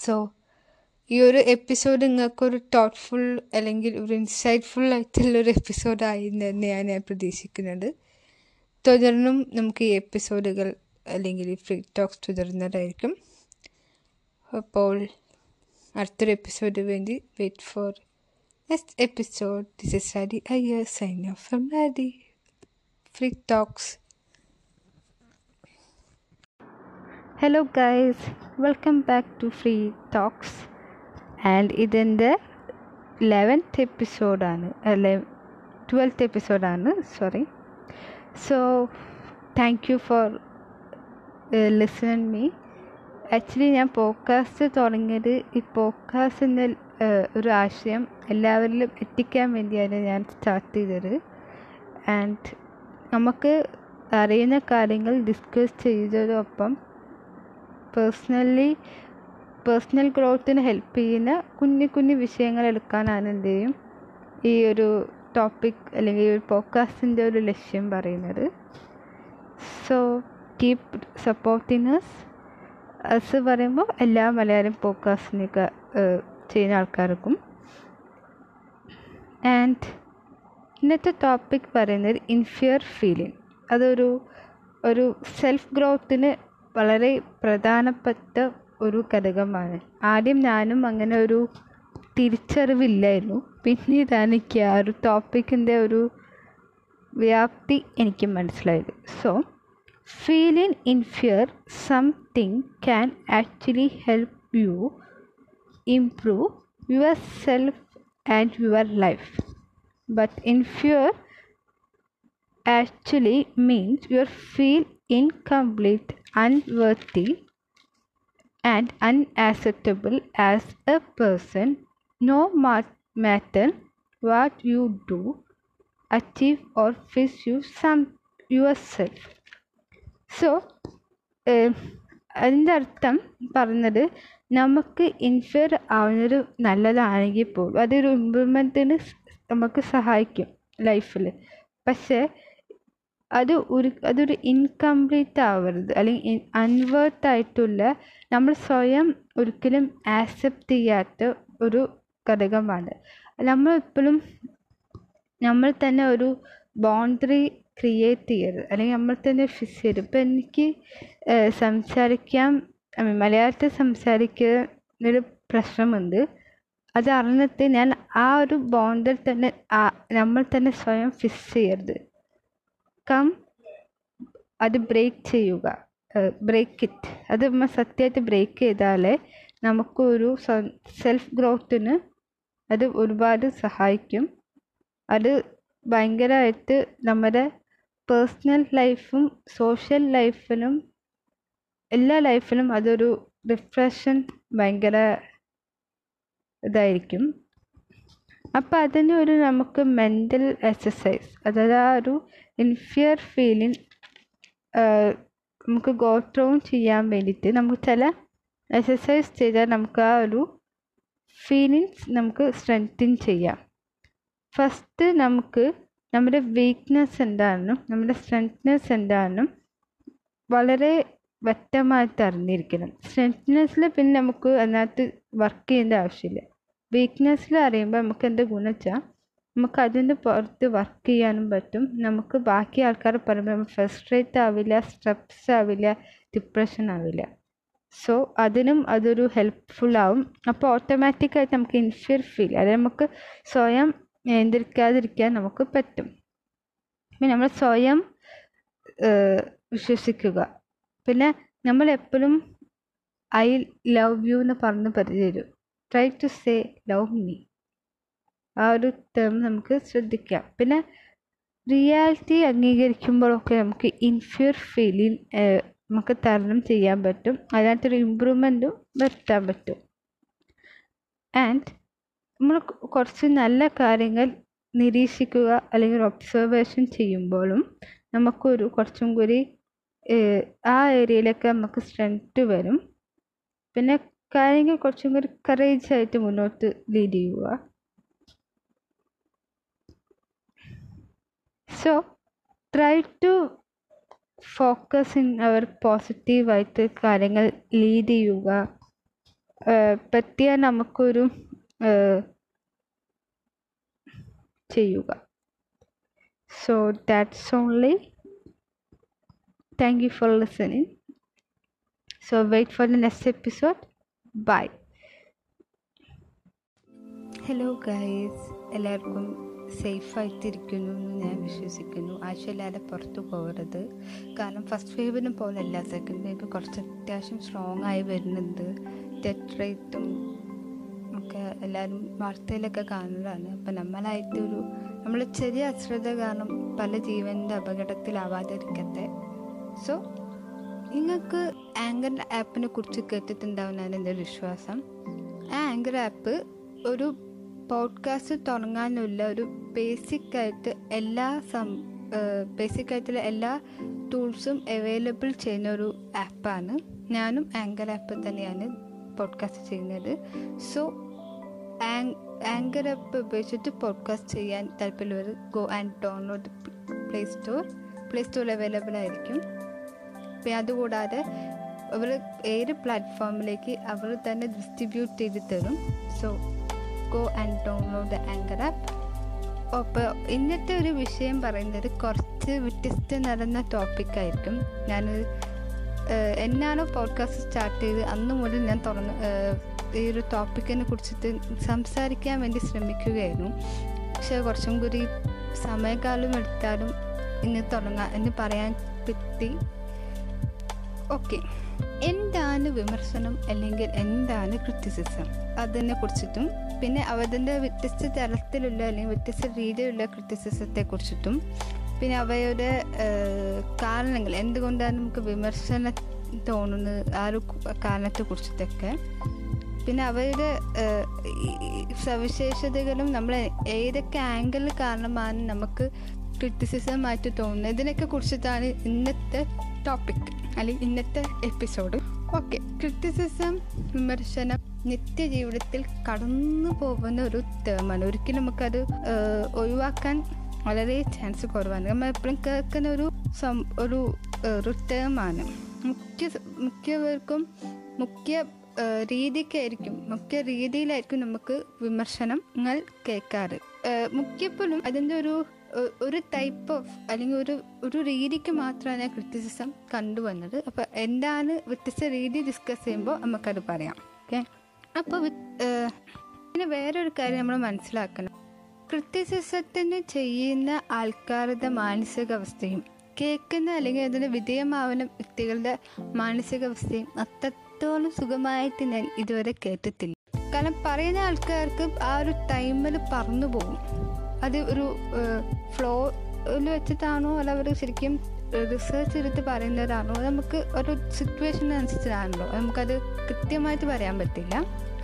സോ ഈ ഒരു എപ്പിസോഡ് നിങ്ങൾക്കൊരു തോട്ട്ഫുൾ അല്ലെങ്കിൽ ഒരു ഇൻസൈറ്റ്ഫുൾ ആയിട്ടുള്ളൊരു എപ്പിസോഡായി തന്നെയാണ് ഞാൻ പ്രതീക്ഷിക്കുന്നത്. തുടർന്നും നമുക്ക് ഈ എപ്പിസോഡുകൾ അല്ലെങ്കിൽ ഈ ഫ്രീ ടോക്സ് തുടരുന്നതായിരിക്കും. അപ്പോൾ അടുത്തൊരു എപ്പിസോഡ് വേണ്ടി wait for next episode this is Radi Iyer sign off from Radi Free Talks hello guys welcome back to Free Talks and ഇതെന്റെ ലെവൻത്ത് എപ്പിസോഡാണ് അല്ലെ ട്വൽത്ത് എപ്പിസോഡാണ് sorry so thank you for listen me actually ഞാൻ podcast തുടങ്ങിയത് ഈ പോഡ്കാസ്റ്റിന്റെ ഒരു ആശയം എല്ലാവരിലും എത്തിക്കാൻ വേണ്ടിയാണ് ഞാൻ സ്റ്റാർട്ട് ചെയ്തത്. ആൻഡ് നമുക്ക് അറിയുന്ന കാര്യങ്ങൾ ഡിസ്കസ് ചെയ്തതോടൊപ്പം പേഴ്സണലി പേഴ്സണൽ ഗ്രോത്തിന് ഹെൽപ്പ് ചെയ്യുന്ന കുഞ്ഞു കുഞ്ഞു വിഷയങ്ങൾ എടുക്കാനാണ് എന്റെയും ഈ ഒരു ടോപ്പിക് അല്ലെങ്കിൽ ഒരു പോഡ്കാസ്റ്റിന്റെ ഒരു ലക്ഷ്യം പറയുന്നത്. സോ കീപ് സപ്പോർട്ടിനസ് അസ് പറയുമ്പോൾ എല്ലാ മലയാളം പോഡ്കാസ്റ്റിനൊക്കെ ചെയ്യുന്ന ആൾക്കാർക്കും. ആൻഡ് ഇന്നത്തെ ടോപ്പിക് പറയുന്നത് ഇൻഫിയർ ഫീലിംഗ് അതൊരു ഒരു സെൽഫ് ഗ്രോത്തിന് വളരെ പ്രധാനപ്പെട്ട ഒരു ഘടകമാണ്. ആദ്യം ഞാനും അങ്ങനെ ഒരു തിരിച്ചറിവില്ലായിരുന്നു. പിന്നീടാണ് എനിക്ക് ആ ഒരു ടോപ്പിക്കിന്റെ ഒരു വ്യാപ്തി എനിക്ക് മനസ്സിലായത്. So feeling in fear something can actually help you improve your self and your life but in fear actually means you feel incomplete, unworthy, and unacceptable as a person, no matter what you do, achieve, or fix you some yourself. So അതിന്റെ അർത്ഥം പറഞ്ഞത് നമുക്ക് in fear ആവുന്നത് നല്ലതാണെങ്കിൽ പോലും അതൊരു ഇമ്പ്രൂവ്മെന്റിന് നമുക്ക് സഹായിക്കും ലൈഫിൽ പക്ഷേ അത് ഒരു അതൊരു ഇൻകംപ്ലീറ്റ് ആവരുത് അല്ലെങ്കിൽ അൺവേർത്ത് ആയിട്ടുള്ള നമ്മൾ സ്വയം ഒരിക്കലും ആക്സെപ്റ്റ് ചെയ്യാത്ത ഒരു ഘടകമാണ് നമ്മൾ എപ്പോഴും നമ്മൾ തന്നെ ഒരു ബൗണ്ടറി ക്രിയേറ്റ് ചെയ്യരുത്. അല്ലെങ്കിൽ നമ്മൾ തന്നെ ഫിക്സ് ചെയ്യരുത് ഇപ്പം എനിക്ക് സംസാരിക്കാൻ മലയാളത്തിൽ സംസാരിക്കുന്നൊരു പ്രശ്നമുണ്ട്. അത് അറിഞ്ഞിട്ട് ഞാൻ ആ ഒരു ബൗണ്ടറി തന്നെ നമ്മൾ തന്നെ സ്വയം ഫിക്സ് ചെയ്യരുത്. കം അത് ബ്രേക്ക് ചെയ്യുക. ബ്രേക്ക് ഇറ്റ് അത് നമ്മൾ സത്യമായിട്ട് ബ്രേക്ക് ചെയ്താലേ നമുക്കൊരു സെൽഫ് ഗ്രോത്തിന് അത് ഒരുപാട് സഹായിക്കും. അത് ഭയങ്കരമായിട്ട് നമ്മുടെ പേഴ്സണൽ ലൈഫും സോഷ്യൽ ലൈഫിലും എല്ലാ ലൈഫിലും അതൊരു റിഫ്രഷൻ ഭയങ്കര ഇതായിരിക്കും. അപ്പോൾ അതിന് ഒരു നമുക്ക് മെന്റൽ എക്സസൈസ് അതായത് ആ ഒരു ഇൻഫിയർ ഫീലിംഗ് നമുക്ക് ഗോത്രവും ചെയ്യാൻ വേണ്ടിയിട്ട് നമുക്ക് ചില എക്സസൈസ് ചെയ്താൽ നമുക്ക് ആ ഒരു ഫീലിങ്സ് നമുക്ക് സ്ട്രെങ്തിൻ ചെയ്യാം. ഫസ്റ്റ് നമുക്ക് നമ്മുടെ വീക്ക്നെസ് എന്താണെന്നും നമ്മുടെ സ്ട്രെങ്ത്നെസ് എന്താണെന്നും വളരെ വ്യക്തമായിട്ട് അറിഞ്ഞിരിക്കണം സ്ട്രെങ്ത്നെസ്സിൽ പിന്നെ നമുക്ക് അതിനകത്ത് വർക്ക് ചെയ്യേണ്ട ആവശ്യമില്ല. വീക്ക്നെസ്സിൽ അറിയുമ്പോൾ നമുക്ക് എന്താ ഗുണം വെച്ചാൽ നമുക്ക് അതിന്റെ പുറത്ത് വർക്ക് ചെയ്യാനും പറ്റും. നമുക്ക് ബാക്കി ആൾക്കാർ പറയുമ്പോൾ ഫ്രസ്ട്രേറ്റ് ആവില്ല സ്ട്രെസ് ആവില്ല ഡിപ്രഷൻ ആവില്ല. സോ അതിനും അതൊരു ഹെൽപ്ഫുൾ ആവും. അപ്പോൾ ഓട്ടോമാറ്റിക്കായിട്ട് നമുക്ക് ഇൻഫിയർ ഫീൽ അതായത് നമുക്ക് സ്വയം നിയന്ത്രിക്കാതിരിക്കാൻ നമുക്ക് പറ്റും. പിന്നെ നമ്മൾ സ്വയം വിശ്വസിക്കുക. പിന്നെ നമ്മൾ എപ്പോഴും ഐ ലവ് യു എന്ന് പറഞ്ഞ് പരിചയം try to say love me ആ ഒരു ടേം നമുക്ക് ശ്രദ്ധിക്കാം. പിന്നെ റിയാലിറ്റി അംഗീകരിക്കുമ്പോഴൊക്കെ നമുക്ക് ഇൻഫ്യൂർ ഫീലിംഗ് നമുക്ക് തരണം ചെയ്യാൻ പറ്റും. അതിനകത്തൊരു ഇമ്പ്രൂവ്മെന്റും വരുത്താൻ പറ്റും. ആൻഡ് നമ്മൾ കുറച്ച് നല്ല കാര്യങ്ങൾ നിരീക്ഷിക്കുക അല്ലെങ്കിൽ ഒബ്സർവേഷൻ ചെയ്യുമ്പോഴും നമുക്കൊരു കുറച്ചും കൂടി ആ ഏരിയയിലൊക്കെ നമുക്ക് സ്ട്രെങ്ത് വരും. പിന്നെ കാര്യങ്ങൾ കുറച്ചും കൂടി കറേജ് ആയിട്ട് മുന്നോട്ട് ലീഡ് ചെയ്യുക. So try to focus in our പോസിറ്റീവായിട്ട് കാര്യങ്ങൾ ലീഡ് ചെയ്യുക. പറ്റിയ നമുക്കൊരു ചെയ്യുക. So that's only thank you for listening so wait for the next episode bye hello guys എല്ലാവർക്കും സേഫായിട്ടിരിക്കുന്നു എന്ന് ഞാൻ വിശ്വസിക്കുന്നു. ആഴ്ചയില്ലാതെ പുറത്തു പോകരുത്. കാരണം ഫസ്റ്റ് വേവിനെ പോലല്ല. സെക്കൻഡ് വേവ് കുറച്ച് അത്യാവശ്യം സ്ട്രോങ് ആയി വരുന്നുണ്ട്. ഡെത്ത് റേറ്റും ഒക്കെ എല്ലാവരും വാർത്തയിലൊക്കെ കാണുന്നതാണ്. അപ്പം നമ്മളായിട്ടൊരു നമ്മൾ ചെറിയ അശ്രദ്ധ കാരണം പല ജീവന്റെ അപകടത്തിലാവാതിരിക്കട്ടെ. സോ നിങ്ങൾക്ക് ആങ്കർ ആപ്പിനെ കുറിച്ച് കേട്ടിട്ടുണ്ടാവുന്നതാണ് എന്റെ വിശ്വാസം. ആ ആങ്കർ ആപ്പ് ഒരു പോഡ്കാസ്റ്റ് തുടങ്ങാനുള്ള ഒരു ബേസിക് ആയിട്ട് എല്ലാ സം ബേസിക് ആയിട്ടുള്ള എല്ലാ ടൂൾസും അവൈലബിൾ ചെയ്യുന്ന ഒരു ആപ്പാണ് ഞാനും ആങ്കർ ആപ്പ് തന്നെയാണ് പോഡ്കാസ്റ്റ് ചെയ്യുന്നത്. സോ ആങ്കർ ആപ്പ് ഉപയോഗിച്ചിട്ട് പോഡ്കാസ്റ്റ് ചെയ്യാൻ താല്പര്യമുള്ളവർ go and download Play Store Play സ്റ്റോറിൽ അവൈലബിൾ ആയിരിക്കും. പിന്നെ അതുകൂടാതെ അവർ ഏത് പ്ലാറ്റ്ഫോമിലേക്ക് അവർ തന്നെ ഡിസ്ട്രിബ്യൂട്ട് ചെയ്ത് തരും. So go and download the Anchor app അപ്പോൾ ഇന്നത്തെ ഒരു വിഷയം പറയുന്നത് കുറച്ച് വ്യത്യസ്ത നടന്ന ടോപ്പിക്കായിരിക്കും ഞാൻ എന്നാണോ പോഡ്കാസ്റ്റ് സ്റ്റാർട്ട് ചെയ്ത് അന്ന് മുതൽ ഞാൻ തുറന്ന് ഈ ഒരു ടോപ്പിക്കിനെ കുറിച്ചിട്ട് സംസാരിക്കാൻ വേണ്ടി ശ്രമിക്കുകയായിരുന്നു. പക്ഷേ കുറച്ചും കൂടി സമയകാലം എടുത്താലും ഇന്ന് തുടങ്ങാം എന്ന് പറയാൻ പറ്റി. ഓക്കെ. എന്താണ് വിമർശനം അല്ലെങ്കിൽ എന്താണ് ക്രിറ്റിസിസം അതിനെ കുറിച്ചിട്ടും പിന്നെ അവതിന്റെ വ്യത്യസ്ത തരത്തിലുള്ള അല്ലെങ്കിൽ വ്യത്യസ്ത രീതിയിലുള്ള ക്രിറ്റിസിസത്തെ കുറിച്ചിട്ടും പിന്നെ അവയുടെ കാരണങ്ങൾ എന്തുകൊണ്ടാണ് നമുക്ക് വിമർശനം തോന്നുന്നത് ആ ഒരു കാരണത്തെ കുറിച്ചിട്ടൊക്കെ പിന്നെ അവയുടെ സവിശേഷതകളും നമ്മൾ ഏതൊക്കെ ആംഗിളിൽ കാരണമാണ് നമുക്ക് ക്രിറ്റിസിസം ആയിട്ട് തോന്നുന്നത് ഇതിനൊക്കെ കുറിച്ചിട്ടാണ് ഇന്നത്തെ ടോപ്പിക് അല്ലെങ്കിൽ ഇന്നത്തെ എപ്പിസോഡ്. ഓക്കെ. ക്രിറ്റിസിസം വിമർശനം നിത്യജീവിതത്തിൽ കടന്നു പോകുന്ന ഒരു ടേമാണ് ഒരിക്കലും നമുക്കത് ഒഴിവാക്കാൻ വളരെ ചാൻസ് കുറവാണ്. നമ്മൾ എപ്പോഴും കേൾക്കുന്ന ഒരു സം ഒരു ഒരു ടേമാണ് മുഖ്യ മുഖ്യവർക്കും മുഖ്യ രീതിക്കായിരിക്കും മുഖ്യ രീതിയിലായിരിക്കും നമുക്ക് വിമർശനങ്ങൾ കേൾക്കാറ്. മുഖ്യപ്പോഴും അതിന്റെ ഒരു ഒരു ടൈപ്പ് ഓഫ് അല്ലെങ്കിൽ ഒരു ഒരു രീതിക്ക് മാത്രമാണ് ഞാൻ ക്രിറ്റിസിസം കണ്ടുവന്നത്. അപ്പോൾ എന്താണ് വ്യത്യസ്ത രീതി ഡിസ്കസ് ചെയ്യുമ്പോൾ നമുക്കത് പറയാം. ഓക്കെ അപ്പോൾ പിന്നെ വേറൊരു കാര്യം നമ്മൾ മനസ്സിലാക്കണം. ക്രിറ്റിസിസത്തിന് ചെയ്യുന്ന ആൾക്കാരുടെ മാനസികാവസ്ഥയും കേൾക്കുന്ന അല്ലെങ്കിൽ അതിന് വിധേയമാവുന്ന വ്യക്തികളുടെ മാനസികാവസ്ഥയും അത്രത്തോളം സുഖമായിട്ട് ഞാൻ ഇതുവരെ കേട്ടിട്ടില്ല. കാരണം പറയുന്ന ആൾക്കാർക്ക് ആ ഒരു ടൈമിൽ പറന്നു പോകും. അത് ഒരു ഫ്ലോയിൽ വെച്ചിട്ടാണോ? അല്ല അവർ ശരിക്കും റിസർച്ച് എടുത്ത് പറയുന്നതാണോ നമുക്ക് ഒരു സിറ്റുവേഷൻ അനുസരിച്ചാണല്ലോ നമുക്കത് കൃത്യമായിട്ട് പറയാൻ പറ്റില്ല.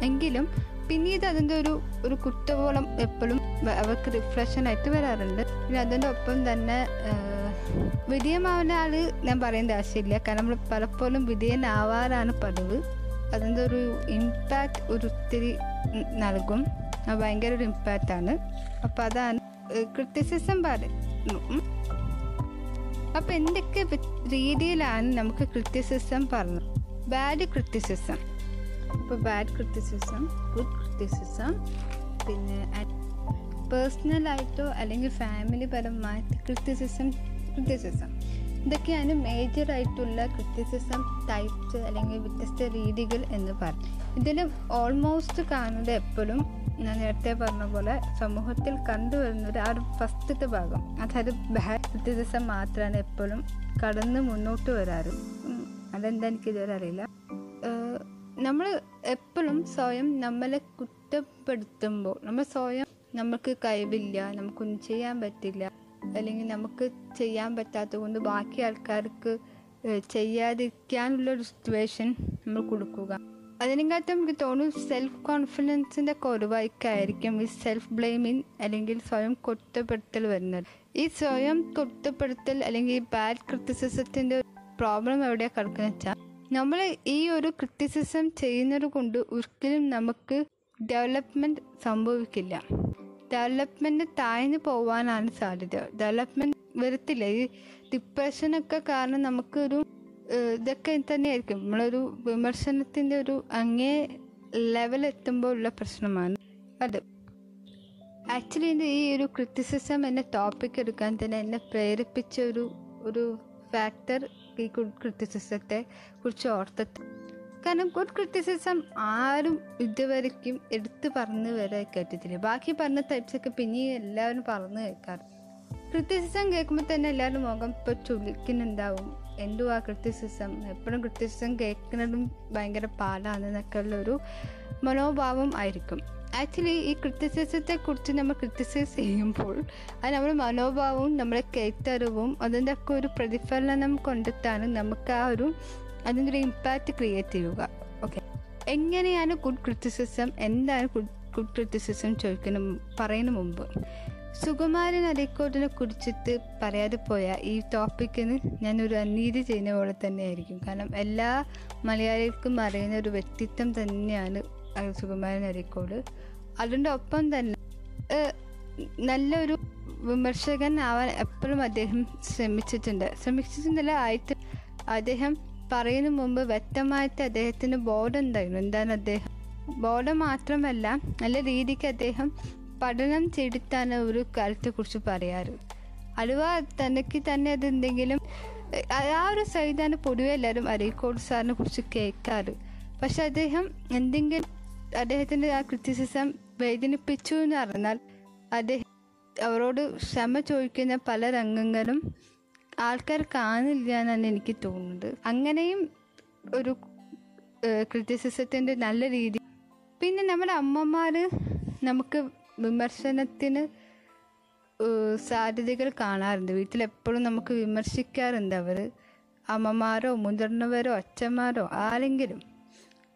എങ്കിലും പിന്നീട് അതിന്റെ ഒരു ഒരു കുറ്റബോളം എപ്പോഴും അവർക്ക് റിഫ്രഷനായിട്ട് വരാറുണ്ട്. പിന്നെ അതിന്റെ ഒപ്പം തന്നെ വിധേയമാവുന്ന ആൾ ഞാൻ പറയേണ്ട ആവശ്യമില്ല. കാരണം നമ്മൾ പലപ്പോഴും വിധേയനാവാറാണ് പതിവ്. അതിന്റെ ഒരു ഇമ്പാക്റ്റ് ഒരു ഒത്തിരി നൽകും. ഭയങ്കര ഒരു ആണ്. അപ്പോൾ അതാണ് ക്രിറ്റിസിസം പറയുന്നു അപ്പോൾ എന്തൊക്കെ രീതിയിലാണ് നമുക്ക് ക്രിറ്റിസിസം പറഞ്ഞത്? ബാഡ് ക്രിറ്റിസിസം അപ്പോൾ ബാഡ് ക്രിറ്റിസിസം ഗുഡ് ക്രിറ്റിസിസം പിന്നെ പേഴ്സണലായിട്ടോ അല്ലെങ്കിൽ ഫാമിലി പരമായിട്ട് ക്രിറ്റിസിസം ക്രിറ്റിസിസം ഇതൊക്കെയാണ് മേജറായിട്ടുള്ള ക്രിറ്റിസിസം ടൈപ്സ് അല്ലെങ്കിൽ വ്യത്യസ്ത രീതികൾ എന്ന് പറയും ഇതിൽ ഓൾമോസ്റ്റ് കാണുന്നത് എപ്പോഴും ഞാൻ നേരത്തെ പറഞ്ഞ പോലെ സമൂഹത്തിൽ കണ്ടുവരുന്നത് ആ ഒരു ഫസ്റ്റത്തെ ഭാഗം. അതായത് ബാഡ് ദിവസം മാത്രമാണ് എപ്പോഴും കടന്ന് മുന്നോട്ട് വരാറ്. അതെന്താ എനിക്ക് ഇതുവരെ അറിയില്ല. നമ്മൾ എപ്പോഴും സ്വയം നമ്മളെ കുറ്റപ്പെടുത്തുമ്പോൾ നമ്മൾ സ്വയം നമുക്ക് കഴിവില്ല നമുക്കൊന്നും ചെയ്യാൻ പറ്റില്ല അല്ലെങ്കിൽ നമുക്ക് ചെയ്യാൻ പറ്റാത്തത് കൊണ്ട് ബാക്കി ആൾക്കാർക്ക് ചെയ്യാതിരിക്കാനുള്ളൊരു സിറ്റുവേഷൻ നമ്മൾ കൊടുക്കുക. അതിനെക്കാട്ടും എനിക്ക് തോന്നുന്നു സെൽഫ് കോൺഫിഡൻസിന്റെ കുറവായിരിക്കും. ഈ സെൽഫ് ബ്ലെയിമിങ് അല്ലെങ്കിൽ സ്വയം കുറ്റപ്പെടുത്തൽ വരുന്നത്. ഈ സ്വയം കുറ്റപ്പെടുത്തൽ അല്ലെങ്കിൽ ഈ ബാഡ് ക്രിറ്റിസിസത്തിന്റെ പ്രോബ്ലം എവിടെയാണ് കിടക്കുന്നത് വെച്ചാൽ നമ്മൾ ഈ ഒരു ക്രിറ്റിസിസം ചെയ്യുന്നത് കൊണ്ട് ഒരിക്കലും നമുക്ക് ഡെവലപ്മെന്റ് സംഭവിക്കില്ല. ഡെവലപ്മെന്റ് താഴ്ന്നു പോവാനാണ് സാധ്യത. ഡെവലപ്മെന്റ് വരത്തില്ല. ഈ ഡിപ്രഷനൊക്കെ കാരണം നമുക്കൊരു ഇതൊക്കെ തന്നെയായിരിക്കും. നമ്മളൊരു വിമർശനത്തിന്റെ ഒരു അങ്ങേ ലെവൽ എത്തുമ്പോൾ ഉള്ള പ്രശ്നമാണ്. അത് ആക്ച്വലി എന്റെ ഈ ഒരു ക്രിറ്റിസിസം എന്നെ ടോപ്പിക് എടുക്കാൻ തന്നെ എന്നെ പ്രേരിപ്പിച്ച ഒരു ഒരു ഫാക്ടർ ഈ ക്രിറ്റിസിസത്തെ കുറിച്ച് ഓർത്ത കാരണം ഗുഡ് ക്രിറ്റിസിസം ആരും ഇതുവരെക്കും എടുത്തു പറഞ്ഞു വരെ കേട്ടിട്ടില്ല. ബാക്കി പറഞ്ഞ ടൈപ്സൊക്കെ പിന്നെയും എല്ലാവരും പറഞ്ഞു കേൾക്കാറ്. ക്രിറ്റിസിസം കേൾക്കുമ്പോൾ തന്നെ എല്ലാവരും മുഖം ഇപ്പോൾ ചുളിക്കുന്നുണ്ടാവും. എന്തുവാ ക്രിറ്റിസിസം എപ്പോഴും ക്രിറ്റിസിസം കേൾക്കുന്നതും ഭയങ്കര പാടാണ് എന്നൊക്കെ ഉള്ളൊരു മനോഭാവം ആയിരിക്കും. ആക്ച്വലി ഈ ക്രിറ്റിസിസത്തെ കുറിച്ച് നമ്മൾ ക്രിറ്റിസൈസ് ചെയ്യുമ്പോൾ അത് നമ്മുടെ മനോഭാവവും നമ്മുടെ കേട്ടറിവും അതിന്റെ ഒക്കെ ഒരു പ്രതിഫലനം കൊണ്ടിട്ടാണ് നമുക്ക് ആ ഒരു അതിന്റെ ഒരു ഇമ്പാക്റ്റ് ക്രിയേറ്റ് ചെയ്യുക. ഓക്കെ എങ്ങനെയാണ് ഗുഡ് ക്രിറ്റിസിസം എന്താണ് ഗുഡ് ക്രിറ്റിസിസം ചോദിക്കുന്ന പറയുന്ന മുമ്പ്? സുകുമാരൻ അരീക്കോട്ടിനെ കുറിച്ചിട്ട് പറയാതെ പോയ ഈ ടോപ്പിക്കിന് ഞാനൊരു അനീതി ചെയ്യുന്ന പോലെ തന്നെയായിരിക്കും. കാരണം എല്ലാ മലയാളികൾക്കും അറിയുന്ന ഒരു വ്യക്തിത്വം തന്നെയാണ് സുകുമാരൻ അരിക്കോട്. അതിന്റെ ഒപ്പം തന്നെ നല്ലൊരു വിമർശകൻ ആവാൻ എപ്പോഴും അദ്ദേഹം ശ്രമിച്ചിട്ടുണ്ട്. ശ്രമിച്ചിട്ടുണ്ടല്ല ആയിട്ട് അദ്ദേഹം പറയുന്ന മുമ്പ് വ്യക്തമായിട്ട് അദ്ദേഹത്തിന് ബോധം ഉണ്ടായിരുന്നു. എന്താണ് അദ്ദേഹം? ബോധം മാത്രമല്ല നല്ല രീതിക്ക് അദ്ദേഹം പഠനം ചെയ്തിട്ടാണ് ഒരു കാര്യത്തെക്കുറിച്ച് പറയാറ്. അലുവ തനിക്ക് തന്നെ അത് എന്തെങ്കിലും ആ ഒരു സൈഡാണ് പൊതുവെ എല്ലാവരും അരീക്കോട് സാറിനെ കുറിച്ച് കേൾക്കാറ്. പക്ഷെ അദ്ദേഹം എന്തെങ്കിലും അദ്ദേഹത്തിന്റെ ആ ക്രിറ്റിസിസം വേദനിപ്പിച്ചു എന്ന് പറഞ്ഞാൽ അദ്ദേഹം അവരോട് ക്ഷമ ചോദിക്കുന്ന പല രംഗങ്ങളും ആൾക്കാർ കാണില്ല എന്നാണ് എനിക്ക് തോന്നുന്നത്. അങ്ങനെയും ഒരു ക്രിറ്റിസിസത്തിന്റെ നല്ല രീതി. പിന്നെ നമ്മുടെ അമ്മമാർ നമുക്ക് വിമർശനത്തിന് സാധ്യതകൾ കാണാറുണ്ട്. വീട്ടിലെപ്പോഴും നമുക്ക് വിമർശിക്കാറുണ്ട് അവർ അമ്മമാരോ മുതിർന്നവരോ അച്ഛന്മാരോ ആരെങ്കിലും.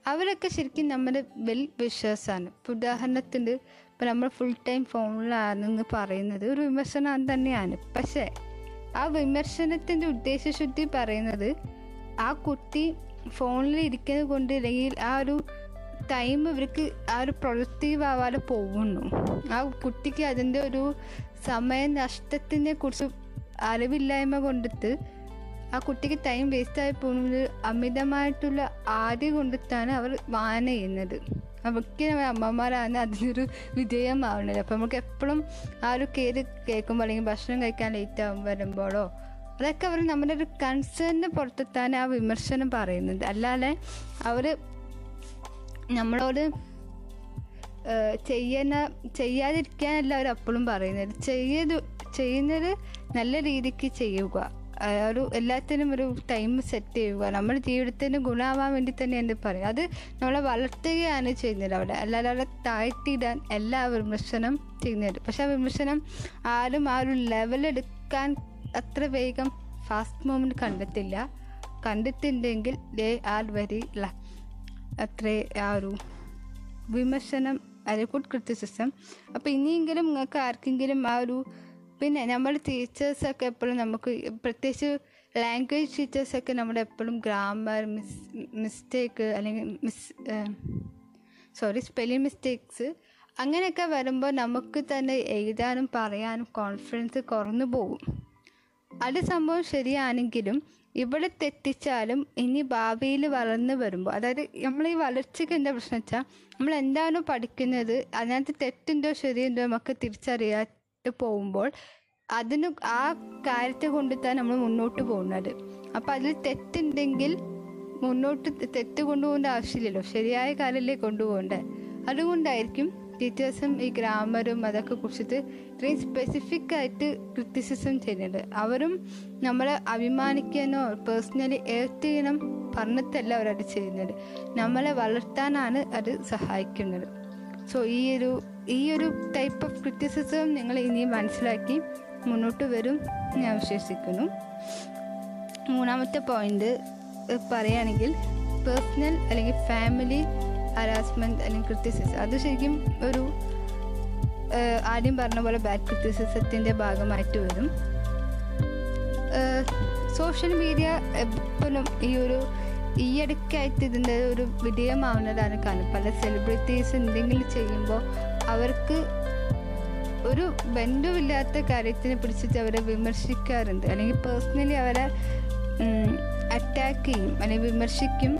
അവരൊക്കെ ശരിക്കും നമ്മുടെ വെൽ വിശ്വാസമാണ്. ഇപ്പോൾ ഉദാഹരണത്തിന് ഇപ്പോൾ നമ്മൾ ഫുൾ ടൈം ഫോണിലാണെന്ന് പറയുന്നത്. ഒരു വിമർശനം തന്നെയാണ്. പക്ഷേ ആ വിമർശനത്തിന്റെ ഉദ്ദേശശുദ്ധി പറയുന്നത് ആ കുട്ടി ഫോണിൽ ഇരിക്കുന്നത് കൊണ്ട് അല്ലെങ്കിൽ ആ ഒരു ടൈം ഇവർക്ക് ആ ഒരു പ്രൊഡക്റ്റീവ് ആവാതെ പോകുന്നു. ആ കുട്ടിക്ക് അതിന്റെ ഒരു സമയ നഷ്ടത്തിനെ കുറിച്ച് അറിവില്ലായ്മ കൊണ്ടിട്ട് ആ കുട്ടിക്ക് ടൈം വേസ്റ്റ് ആയി പോകുന്നത് അമിതമായിട്ടുള്ള ആദ്യ കൊണ്ടിട്ടാണ് അവർ വായന ചെയ്യുന്നത്. അവർക്ക് അമ്മമാരാണ് അതിനൊരു വിജയമാവുന്നത്. അപ്പം നമുക്ക് എപ്പോഴും ആ ഒരു കേര് കേൾക്കുമ്പോൾ അല്ലെങ്കിൽ ഭക്ഷണം കഴിക്കാൻ ലേറ്റ് ആവും വരുമ്പോഴോ അതൊക്കെ അവർ നമ്മുടെ ഒരു കൺസേണിന് പുറത്തെത്താണ് ആ വിമർശനം പറയുന്നത്. അല്ലാതെ അവർ നമ്മളോട് ചെയ്യുന്ന ചെയ്യാതിരിക്കാനല്ല അവർ അപ്പോഴും പറയുന്നത്. ചെയ്യത് ചെയ്യുന്നത് നല്ല രീതിക്ക് ചെയ്യുക. ഒരു എല്ലാത്തിനും ഒരു ടൈം സെറ്റ് ചെയ്യുക. നമ്മുടെ ജീവിതത്തിന് ഗുണമാവാൻ വേണ്ടി തന്നെ എന്ത് പറയും? അത് നമ്മളെ വളർത്തുകയാണ് ചെയ്യുന്നത് അവിടെ. അല്ലാതെ അവിടെ താഴ്ത്തിയിടാൻ എല്ലാ വിമർശനം ചെയ്യുന്നത്. പക്ഷെ ആ വിമർശനം ആരും ആ ഒരു ലെവലെടുക്കാൻ അത്ര വേഗം ഫാസ്റ്റ് മൂവ്മെന്റ് കണ്ടെത്തില്ല കണ്ടെത്തിണ്ടെങ്കിൽ ദേ ആർ വെരി ലക്ക് അത്രേ ഒരു വിമർശനം അല്ലെങ്കിൽ ഗുഡ് ക്രിറ്റിസിസം അപ്പോൾ ഇനിയെങ്കിലും നിങ്ങൾക്ക് ആർക്കെങ്കിലും ആ ഒരു പിന്നെ നമ്മുടെ ടീച്ചേഴ്സൊക്കെ എപ്പോഴും നമുക്ക് പ്രത്യേകിച്ച് ലാംഗ്വേജ് ടീച്ചേഴ്സൊക്കെ നമ്മുടെ എപ്പോഴും ഗ്രാമർ മിസ് മിസ്റ്റേക്ക് അല്ലെങ്കിൽ മിസ് സോറി സ്പെല്ലിംഗ് മിസ്റ്റേക്സ് അങ്ങനെയൊക്കെ വരുമ്പോൾ നമുക്ക് തന്നെ എഴുതാനും പറയാനും കോൺഫിഡൻസ് കുറഞ്ഞു പോകും. അത് സംഭവം ശരിയാണെങ്കിലും ഇവിടെ തെറ്റിച്ചാലും ഇനി ഭാവിയിൽ വളർന്നു വരുമ്പോൾ അതായത് നമ്മൾ ഈ വളർച്ചയ്ക്ക് എന്താ പ്രശ്നം വെച്ചാൽ നമ്മൾ എന്താണോ പഠിക്കുന്നത് അതിനകത്ത് തെറ്റുണ്ടോ ശരിയുണ്ടോ നമുക്ക് തിരിച്ചറിയാതെ പോകുമ്പോൾ അതിന് ആ കാര്യത്തെ കൊണ്ട് തന്നെ നമ്മൾ മുന്നോട്ട് പോകുന്നത്. അപ്പം അതിൽ തെറ്റുണ്ടെങ്കിൽ മുന്നോട്ട് തെറ്റ് കൊണ്ടുപോകേണ്ട ആവശ്യമില്ലല്ലോ ശരിയായ കാര്യമല്ലേ കൊണ്ടുപോകണ്ടേ അതുകൊണ്ടായിരിക്കും ടീച്ചേഴ്സും ഈ ഗ്രാമറും അതൊക്കെ കുറിച്ചിട്ട് ഇത്രയും സ്പെസിഫിക് ആയിട്ട് ക്രിറ്റിസിസം ചെയ്യുന്നുണ്ട്. അവരും നമ്മളെ അഭിമാനിക്കാനോ പേഴ്സണലി ഏർട്ട് ചെയ്യണം പറഞ്ഞിട്ടല്ല അവരത് ചെയ്യുന്നത്. നമ്മളെ വളർത്താനാണ് അത് സഹായിക്കുന്നത്. സോ ഈ ഒരു ഈ ഒരു ടൈപ്പ് ഓഫ് ക്രിറ്റിസിസം നിങ്ങൾ ഇനിയും മനസ്സിലാക്കി മുന്നോട്ട് വരും ഞാൻ വിശ്വസിക്കുന്നു. മൂന്നാമത്തെ പോയിന്റ് പറയുകയാണെങ്കിൽ പേഴ്സണൽ അല്ലെങ്കിൽ ഫാമിലി ഹരാസ്മെന്റ് അല്ലെങ്കിൽ ക്രിറ്റിസിസം അത് ശരിക്കും ഒരു ആദ്യം പറഞ്ഞ പോലെ ബാഡ് ക്രിറ്റിസിസത്തിന്റെ ഭാഗമായിട്ട് വരും. സോഷ്യൽ മീഡിയ എപ്പോഴും ഈ ഒരു ഈ ഇടയ്ക്കായിട്ട് ഇതിന്റെ ഒരു വിധേയമാവുന്നതാണ് കാരണം. പല സെലിബ്രിറ്റീസ് എന്തെങ്കിലും ചെയ്യുമ്പോൾ അവർക്ക് ഒരു ബന്ധമില്ലാത്ത കാര്യത്തിനെ പിടിച്ചിട്ട് അവരെ വിമർശിക്കാറുണ്ട്. അല്ലെങ്കിൽ പേഴ്സണലി അവരെ അറ്റാക്ക് ചെയ്യും. അല്ലെങ്കിൽ വിമർശിക്കും.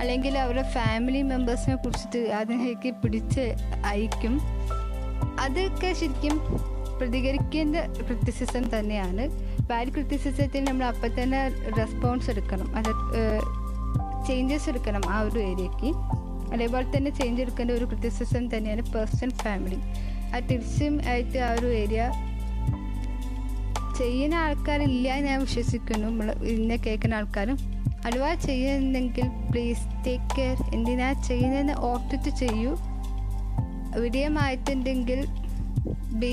അല്ലെങ്കിൽ അവരുടെ ഫാമിലി മെമ്പേഴ്സിനെ കുറിച്ചിട്ട് അതിലേക്ക് പിടിച്ച് അയക്കും. അതൊക്കെ ശരിക്കും പ്രതികരിക്കേണ്ട ക്രിറ്റിസിസം തന്നെയാണ്. ബാഡ് ക്രിറ്റിസിസത്തിൽ നമ്മൾ അപ്പം തന്നെ റെസ്പോൺസ് എടുക്കണം. അത് ചേഞ്ചസ് എടുക്കണം ആ ഒരു ഏരിയക്ക് അതേപോലെ തന്നെ ചേഞ്ച് എടുക്കേണ്ട ഒരു ക്രിറ്റിസിസം തന്നെയാണ് പേഴ്സണൽ ഫാമിലി ആ തിരിച്ചും ആയിട്ട് ആ ഒരു ഏരിയ ചെയ്യുന്ന ആൾക്കാരില്ല ഞാൻ വിശ്വസിക്കുന്നു. നമ്മൾ ഇന്ന കേൾക്കുന്ന ആൾക്കാരും അഥവാ ചെയ്യുന്നുണ്ടെങ്കിൽ പ്ലീസ് ടേക്ക് കെയർ എന്തിനാ ചെയ്യുന്നതെന്ന് ഓർത്തിട്ട് ചെയ്യൂ. വിധേയമായിട്ടുണ്ടെങ്കിൽ ബി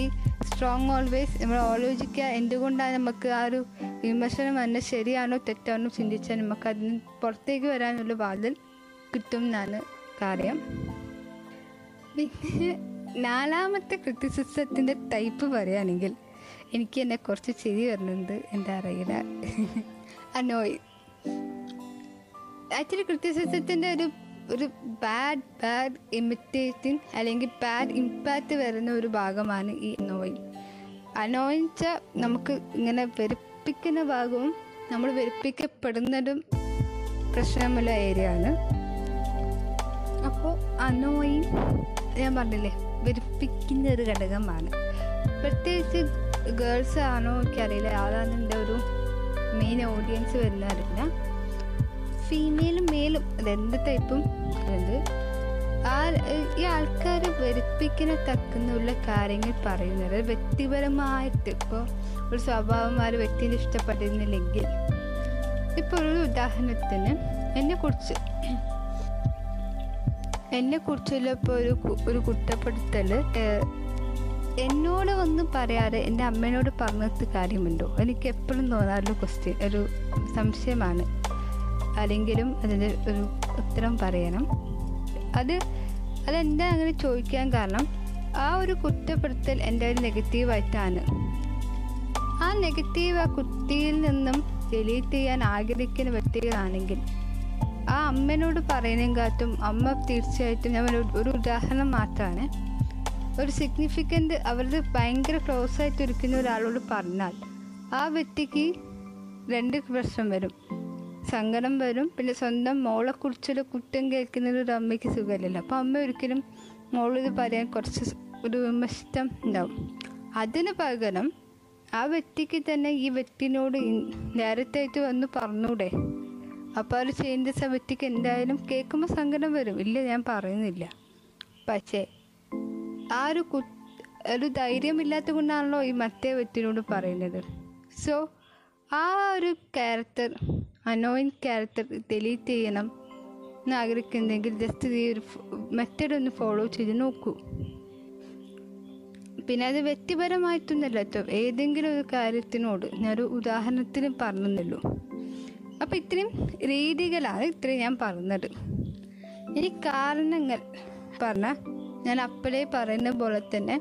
സ്ട്രോങ് ഓൾവേസ് നമ്മൾ ആലോചിക്കുക എന്തുകൊണ്ടാണ് നമുക്ക് ആ ഒരു വിമർശനം വന്ന ശരിയാണോ തെറ്റാണോ ചിന്തിച്ചാൽ നമുക്ക് അതിന് പുറത്തേക്ക് വരാനുള്ള വാതിൽ കിട്ടും എന്നാണ് കാര്യം. പിന്നെ നാലാമത്തെ ക്രിറ്റിസിസത്തിന്റെ ടൈപ്പ് പറയുകയാണെങ്കിൽ എനിക്ക് എന്നെ കുറച്ച് ചിരി വരുന്നുണ്ട്. എന്താ അറിയില്ല അനോയ് ആക്ച്വലി ക്രിറ്റിസിസത്തിന്റെ ഒരു ഒരു ബാഡ് ബാഡ് ഇമിറ്റേറ്റിംഗ് അല്ലെങ്കിൽ ബാഡ് ഇമ്പാക്റ്റ് വരുന്ന ഒരു ഭാഗമാണ് ഈ നോയിൽ അനോയിച്ച നമുക്ക് ഇങ്ങനെ വെറുപ്പിക്കുന്ന ഭാഗവും നമ്മൾ വെറുപ്പിക്കപ്പെടുന്നതും പ്രശ്നമുള്ള ഏരിയ ആണ്. അപ്പോൾ അനോയി ഞാൻ പറഞ്ഞില്ലേ വെറുപ്പിക്കുന്ന ഒരു ഘടകമാണ്. പ്രത്യേകിച്ച് ഗേൾസ് ആണോ എനിക്കറിയില്ല ആളാണ് എന്റെ ഒരു മെയിൻ ഓഡിയൻസ് വരുന്നതറിയില്ല ഫീമെയിലും മെയിലും അതെന്ത് ടൈപ്പും ഉണ്ട് ആ ഈ ആൾക്കാരെ വെറുപ്പിക്കുന്ന തക്കുന്നുള്ള കാര്യങ്ങൾ പറയുന്നത് വ്യക്തിപരമായിട്ട് ഇപ്പോൾ ഒരു സ്വഭാവം ആ വ്യക്തിനെ ഇഷ്ടപ്പെട്ടിരുന്നില്ലെങ്കിൽ. ഇപ്പോൾ ഒരു ഉദാഹരണത്തിന് എന്നെക്കുറിച്ച് എന്നെക്കുറിച്ചുള്ള ഇപ്പോൾ ഒരു ഒരു കുറ്റപ്പെടുത്തൽ എന്നോട് ഒന്ന് പറയാതെ എന്റെ അമ്മേനോട് പറഞ്ഞത് കാര്യമുണ്ടോ? എനിക്ക് എപ്പോഴും തോന്നാറുള്ള ക്വസ്റ്റ്യൻ ഒരു സംശയമാണ്. ആരെങ്കിലും അതിന് ഒരു ഉത്തരം പറയണം. അത് അതെന്താ അങ്ങനെ ചോദിക്കാൻ കാരണം ആ ഒരു കുറ്റപ്പെടുത്തൽ എന്റെ ഒരു നെഗറ്റീവായിട്ടാണ് ആ നെഗറ്റീവ് ആ കുട്ടിയിൽ നിന്നും ഡിലീറ്റ് ചെയ്യാൻ ആഗ്രഹിക്കുന്ന വ്യക്തികളാണെങ്കിൽ ആ അമ്മനോട് പറയുന്നതും കാത്തും അമ്മ തീർച്ചയായിട്ടും ഞാൻ ഒരു ഉദാഹരണം മാത്രമാണ്. ഒരു സിഗ്നിഫിക്കന്റ് അവരുടെ ഭയങ്കര ക്ലോസ് ആയിട്ട് ഇരിക്കുന്ന ഒരാളോട് പറഞ്ഞാൽ ആ വ്യക്തിക്ക് രണ്ട് പ്രശ്നം വരും. സങ്കടം വരും. പിന്നെ സ്വന്തം മോളെ മോളെക്കുറിച്ചൊരു കുറ്റം കേൾക്കുന്നത് ഒരു അമ്മയ്ക്ക് സുഖമില്ലല്ലോ. അപ്പോൾ അമ്മ ഒരിക്കലും മോളിത് പറയാൻ കുറച്ച് ഒരു വിമർശിത്തം ഉണ്ടാവും. അതിന് പകരം ആ വ്യക്തിക്ക് തന്നെ ഈ വ്യക്തിനോട് നേരത്തായിട്ട് വന്ന് പറഞ്ഞൂടെ. അപ്പോൾ ഒരു ചേഞ്ചസ് ആ വ്യക്തിക്ക് എന്തായാലും കേൾക്കുമ്പോൾ സങ്കടം വരും. ഇല്ല ഞാൻ പറയുന്നില്ല. പക്ഷേ ആ ഒരു കു ഒരു ധൈര്യമില്ലാത്ത കൊണ്ടാണല്ലോ ഈ മറ്റേ വ്യക്തിനോട് പറയുന്നത്. സോ ആ ഒരു ക്യാരക്ടർ അനോയിൻ ക്യാരക്ടർ ഡിലീറ്റ് ചെയ്യണം എന്ന് ആഗ്രഹിക്കുന്നെങ്കിൽ ജസ്റ്റ് ഈ ഒരു മെത്തേഡ് ഒന്ന് ഫോളോ ചെയ്ത് നോക്കൂ. പിന്നെ അത് വ്യക്തിപരമായിട്ടൊന്നുമല്ല കേട്ടോ ഏതെങ്കിലും ഒരു കാര്യത്തിനോട് ഞാനൊരു ഉദാഹരണത്തിന് പറഞ്ഞെന്നുള്ളൂ അപ്പോൾ ഇത്രയും രീതികളാണ് ഇത്രയും ഞാൻ പറഞ്ഞത്. ഇനി കാരണങ്ങൾ പറഞ്ഞാൽ ഞാൻ അപ്പോഴേ പറയുന്ന പോലെ തന്നെ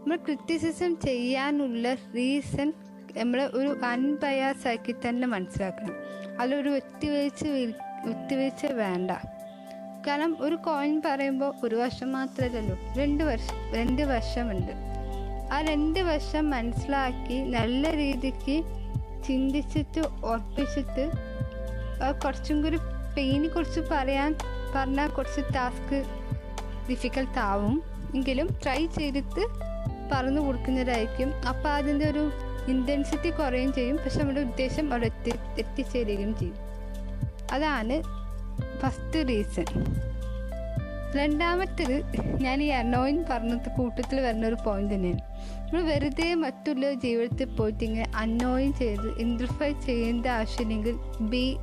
നമ്മൾ ക്രിറ്റിസിസം ചെയ്യാനുള്ള റീസൺ നമ്മൾ ഒരു അൺബയാസ് ആക്കി തന്നെ മനസ്സിലാക്കണം. അതിലൊരു വ്യക്തിവീഴ്ച വി- വ്യക്തിവീഴ്ച വേണ്ട. കാരണം ഒരു കോയിൻ പറയുമ്പോൾ ഒരു വർഷം മാത്രമല്ലല്ലോ രണ്ട് വർഷം രണ്ട് വർഷമുണ്ട്. ആ രണ്ട് വർഷം മനസ്സിലാക്കി നല്ല രീതിക്ക് ചിന്തിച്ചിട്ട് ഉറപ്പിച്ചിട്ട് കുറച്ചും കൂടി പെയിനെ കുറിച്ച് പറയാൻ പറഞ്ഞാൽ കുറച്ച് ടാസ്ക് ഡിഫിക്കൽട്ട് ആവും. എങ്കിലും ട്രൈ ചെയ്തിട്ട് പറഞ്ഞു കൊടുക്കുന്നതായിരിക്കും. അപ്പോൾ അതിന്റെ ഒരു ഇന്റൻസിറ്റി കുറയുകയും ചെയ്യും. പക്ഷെ നമ്മുടെ ഉദ്ദേശം അവിടെ എത്തി എത്തിച്ചേരുകയും ചെയ്യും. അതാണ് ഫസ്റ്റ് റീസൺ രണ്ടാമത്തേത് ഞാൻ ഈ അനോയിൻ പറഞ്ഞ കൂട്ടത്തിൽ വരുന്ന ഒരു പോയിന്റ് തന്നെയാണ്. നമ്മൾ വെറുതെ മറ്റുള്ള ജീവിതത്തിൽ പോയിട്ട് ഇങ്ങനെ അനോയിൻ ചെയ്ത് ഇൻട്രിഫൈ ചെയ്യേണ്ട ആവശ്യമില്ലെങ്കിൽ be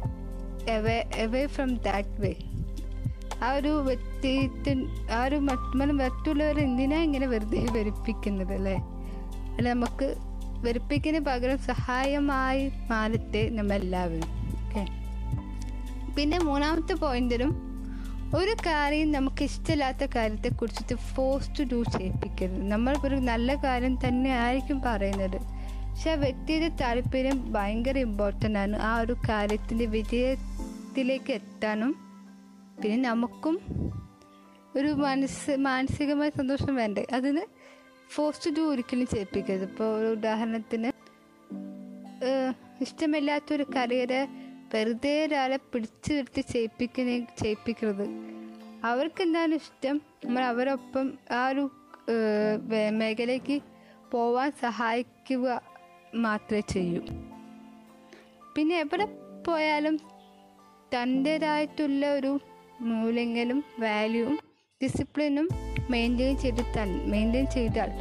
away away from that way ആ ഒരു വ്യക്തിത്വ ആ ഒരു മറ്റ് മറ്റുള്ളവർ എന്തിനാ ഇങ്ങനെ വെറുതെ വെറുപ്പിക്കുന്നത് അല്ലേ? അല്ല നമുക്ക് വെറുപ്പിക്കുന്നതിന് പകരം സഹായമായി മാറത്തെ നമ്മളെല്ലാവരും. ഓക്കെ പിന്നെ മൂന്നാമത്തെ പോയിന്റിലും ഒരു കാര്യം നമുക്ക് ഇഷ്ടമില്ലാത്ത കാര്യത്തെ കുറിച്ചിട്ട് ഫോഴ്സ് ടു ഡു ചെയ്യിപ്പിക്കരുത്. നമ്മൾ ഒരു നല്ല കാര്യം തന്നെ ആയിരിക്കും പറയുന്നത്. പക്ഷെ ആ വ്യക്തിയുടെ താല്പര്യം ഭയങ്കര ഇമ്പോർട്ടന്റ് ആണ്. ആ ഒരു കാര്യത്തിന്റെ വിജയത്തിലേക്ക് എത്താനും പിന്നെ നമുക്കും ഒരു മനസ്സ് മാനസികമായ സന്തോഷം വേണ്ടേ? അതിന് ഫോഴ്സ് ടു ഒരിക്കലും ചെയ്യിപ്പിക്കരുത്. ഇപ്പോൾ ഒരു ഉദാഹരണത്തിന് ഇഷ്ടമില്ലാത്തൊരു കരിയറെ വെറുതെ ഒരാളെ പിടിച്ചു നിർത്തി ചെയ്യിപ്പിക്കുന്ന ചെയ്യിപ്പിക്കരുത്. അവർക്ക് എന്താണ് ഇഷ്ടം? നമ്മൾ അവരൊപ്പം ആ ഒരു മേഖലയ്ക്ക് പോവാൻ സഹായിക്കുക മാത്രമേ ചെയ്യൂ. പിന്നെ എവിടെ പോയാലും തന്റേതായിട്ടുള്ള ഒരു മൂല്യങ്ങളും വാല്യൂവും ഡിസിപ്ലിനും മെയിന്റെയിൻ ചെയ്തിട്ടാൽ മെയിന്റെയിൻ ചെയ്താൽ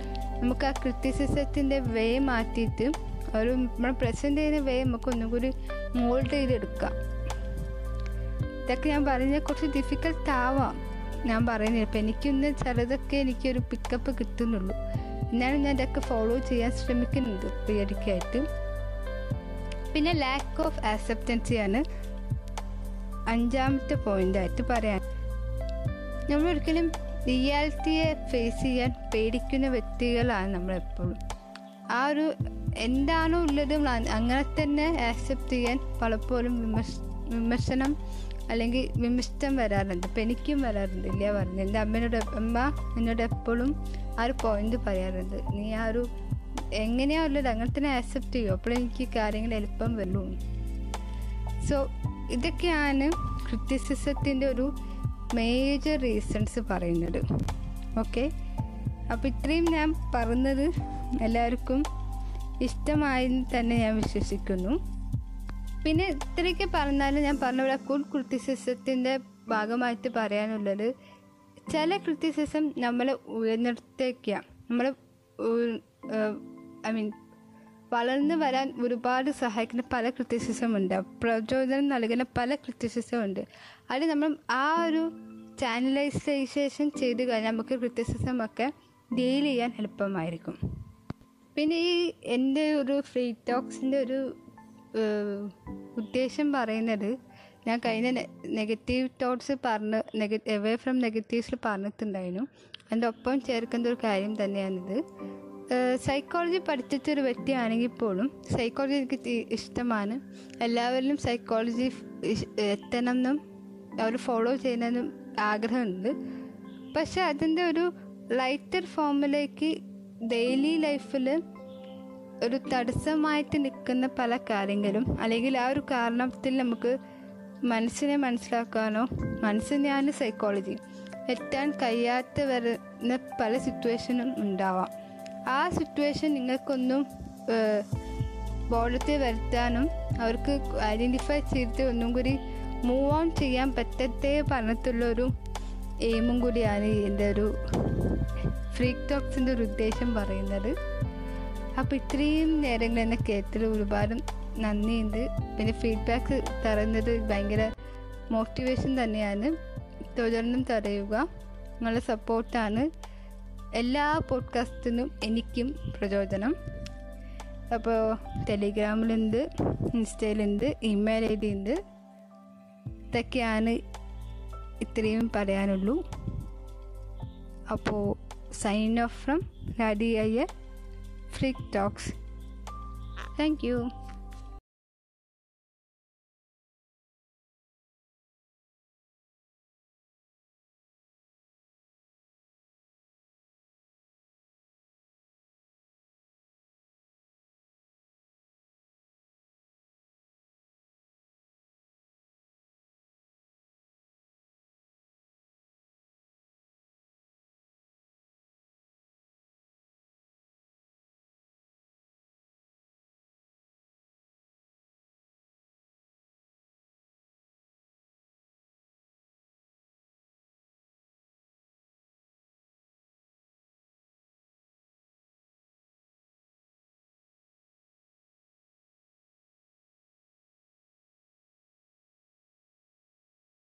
നമുക്ക് ആ ക്രിറ്റിസിസത്തിന്റെ വേ മാറ്റിയിട്ട് ഒരു നമ്മൾ പ്രസന്റ് ചെയ്യുന്ന വേ നമുക്ക് ഒന്നും കൂടി മോൾഡ് ചെയ്തെടുക്കാം. ഇതൊക്കെ ഞാൻ പറഞ്ഞ കുറച്ച് ഡിഫിക്കൽട്ട് ആവാം. ഞാൻ പറയുന്നത് ഇപ്പം എനിക്കൊന്ന് ചിലതൊക്കെ എനിക്കൊരു പിക്കപ്പ് കിട്ടുന്നുള്ളൂ. എന്നാലും ഞാൻ ഇതൊക്കെ ഫോളോ ചെയ്യാൻ ശ്രമിക്കുന്നുണ്ട് പേടിക്കായിട്ട് പിന്നെ ലാക്ക് ഓഫ് ആക്സെപ്റ്റൻസിയാണ് അഞ്ചാമത്തെ പോയിന്റായിട്ട് പറയാൻ. നമ്മൾ ഒരിക്കലും റിയാലിറ്റിയെ ഫേസ് ചെയ്യാൻ പേടിക്കുന്ന വ്യക്തികളാണ് നമ്മളെപ്പോഴും. ആ ഒരു എന്താണോ ഉള്ളത് അങ്ങനെ തന്നെ ആക്സെപ്റ്റ് ചെയ്യാൻ പലപ്പോഴും വിമർശ വിമർശനം അല്ലെങ്കിൽ വിമർശനം വരാറുണ്ട്. ഇപ്പം എനിക്കും വരാറുണ്ട്. ഇല്ല പറഞ്ഞു. എന്റെ അമ്മേനോട് അമ്മ എന്നോട് എപ്പോഴും ആ ഒരു പോയിന്റ് പറയാറുണ്ട്. നീ ആ ഒരു എങ്ങനെയാ ഉള്ളത്? അങ്ങനെ തന്നെ ആക്സെപ്റ്റ് ചെയ്യും? അപ്പോഴും എനിക്ക് കാര്യങ്ങൾ എളുപ്പം വരുള്ളൂ സോ ഇതൊക്കെയാണ് ക്രിറ്റിസിസത്തിന്റെ ഒരു മേജർ റീസൺസ് പറയുന്നത്. ഓക്കെ അപ്പോൾ ഇത്രയും ഞാൻ പറഞ്ഞത് എല്ലാവർക്കും ഇഷ്ടമായെന്ന് തന്നെ ഞാൻ വിശ്വസിക്കുന്നു. പിന്നെ ഇത്രയൊക്കെ പറഞ്ഞാലും ഞാൻ പറഞ്ഞ പോലെ ഫുൾ ക്രിറ്റിസിസത്തിന്റെ ഭാഗമായിട്ട് പറയാനുള്ളത് ചില ക്രിറ്റിസിസം നമ്മളെ ഉയർന്നെടുത്തേക്കാം. നമ്മളെ ഐ മീൻ വളർന്നു വരാൻ ഒരുപാട് സഹായിക്കുന്ന പല ക്രിറ്റിസിസം ഉണ്ട് പ്രചോദനം നൽകുന്ന പല ക്രിറ്റിസിസം ഉണ്ട് അത് നമ്മൾ ആ ഒരു ചാനലൈസേഷൻ ചെയ്ത് കഴിഞ്ഞാൽ നമുക്ക് ക്രിറ്റിസിസം ഒക്കെ ഡീൽ ചെയ്യാൻ എളുപ്പമായിരിക്കും. പിന്നെ ഈ എന്റെ ഒരു ഫ്രീ ടോക്സിന്റെ ഒരു ഉദ്ദേശം പറയുന്നത് ഞാൻ കഴിഞ്ഞ നെഗറ്റീവ് തോട്ട്സ് പറഞ്ഞ് നെഗ എവേ ഫ്രം നെഗറ്റീവ്സിൽ പറഞ്ഞിട്ടുണ്ടായിരുന്നു. അതിന്റെ ഒപ്പം ചേർക്കേണ്ട ഒരു കാര്യം തന്നെയാണിത്. സൈക്കോളജി പഠിച്ചിട്ടൊരു വ്യക്തിയാണെങ്കിൽ പോലും സൈക്കോളജി എനിക്ക് ഇഷ്ടമാണ്. എല്ലാവരിലും സൈക്കോളജി എത്തണമെന്നും അവർ ഫോളോ ചെയ്യണമെന്നും ആഗ്രഹമുണ്ട്. പക്ഷെ അതിന്റെ ഒരു ലൈറ്റർ ഫോമിലേക്ക് ഡെയിലി ലൈഫിൽ ഒരു തടസ്സമായിട്ട് നിൽക്കുന്ന പല കാര്യങ്ങളും അല്ലെങ്കിൽ ആ ഒരു കാരണത്തിൽ നമുക്ക് മനസ്സിനെ മനസ്സിലാക്കാനോ മനസ്സിനെയാണ് സൈക്കോളജി എത്താൻ കഴിയാത്ത വരുന്ന പല സിറ്റുവേഷനും ഉണ്ടാവാം. ആ സിറ്റുവേഷൻ നിങ്ങൾക്കൊന്നും ബോധത്തിൽ വരുത്താനും അവർക്ക് ഐഡന്റിഫൈ ചെയ്തിട്ട് ഒന്നും കൂടി മൂവ് ഓൺ ചെയ്യാൻ പറ്റത്തേ പറഞ്ഞിട്ടുള്ള ഒരു എയിമും കൂടിയാണ് എന്റെ ഒരു ഫ്രീ ടോക്സിന്റെ ഒരു ഉദ്ദേശം പറയുന്നത്. അപ്പോൾ ഇത്രയും നേരങ്ങൾ എന്നെ കേട്ടതിൽ ഒരുപാട് നന്ദിയുണ്ട്. പിന്നെ ഫീഡ്ബാക്ക് തരുന്നത് ഭയങ്കര മോട്ടിവേഷൻ തന്നെയാണ്. തുടർന്നും തടയുക. നിങ്ങളുടെ സപ്പോർട്ടാണ് എല്ലാ പോഡ്കാസ്റ്റിനും എനിക്കും പ്രചോദനം. അപ്പോൾ ടെലിഗ്രാമിലുണ്ട് ഇൻസ്റ്റയിലുണ്ട് ഇമെയിൽ ഐ ഡി ഉണ്ട് ഇതൊക്കെയാണ് ഇത്രയും പറയാനുള്ളൂ. അപ്പോൾ sign off from Radi Iyer Free Talks thank you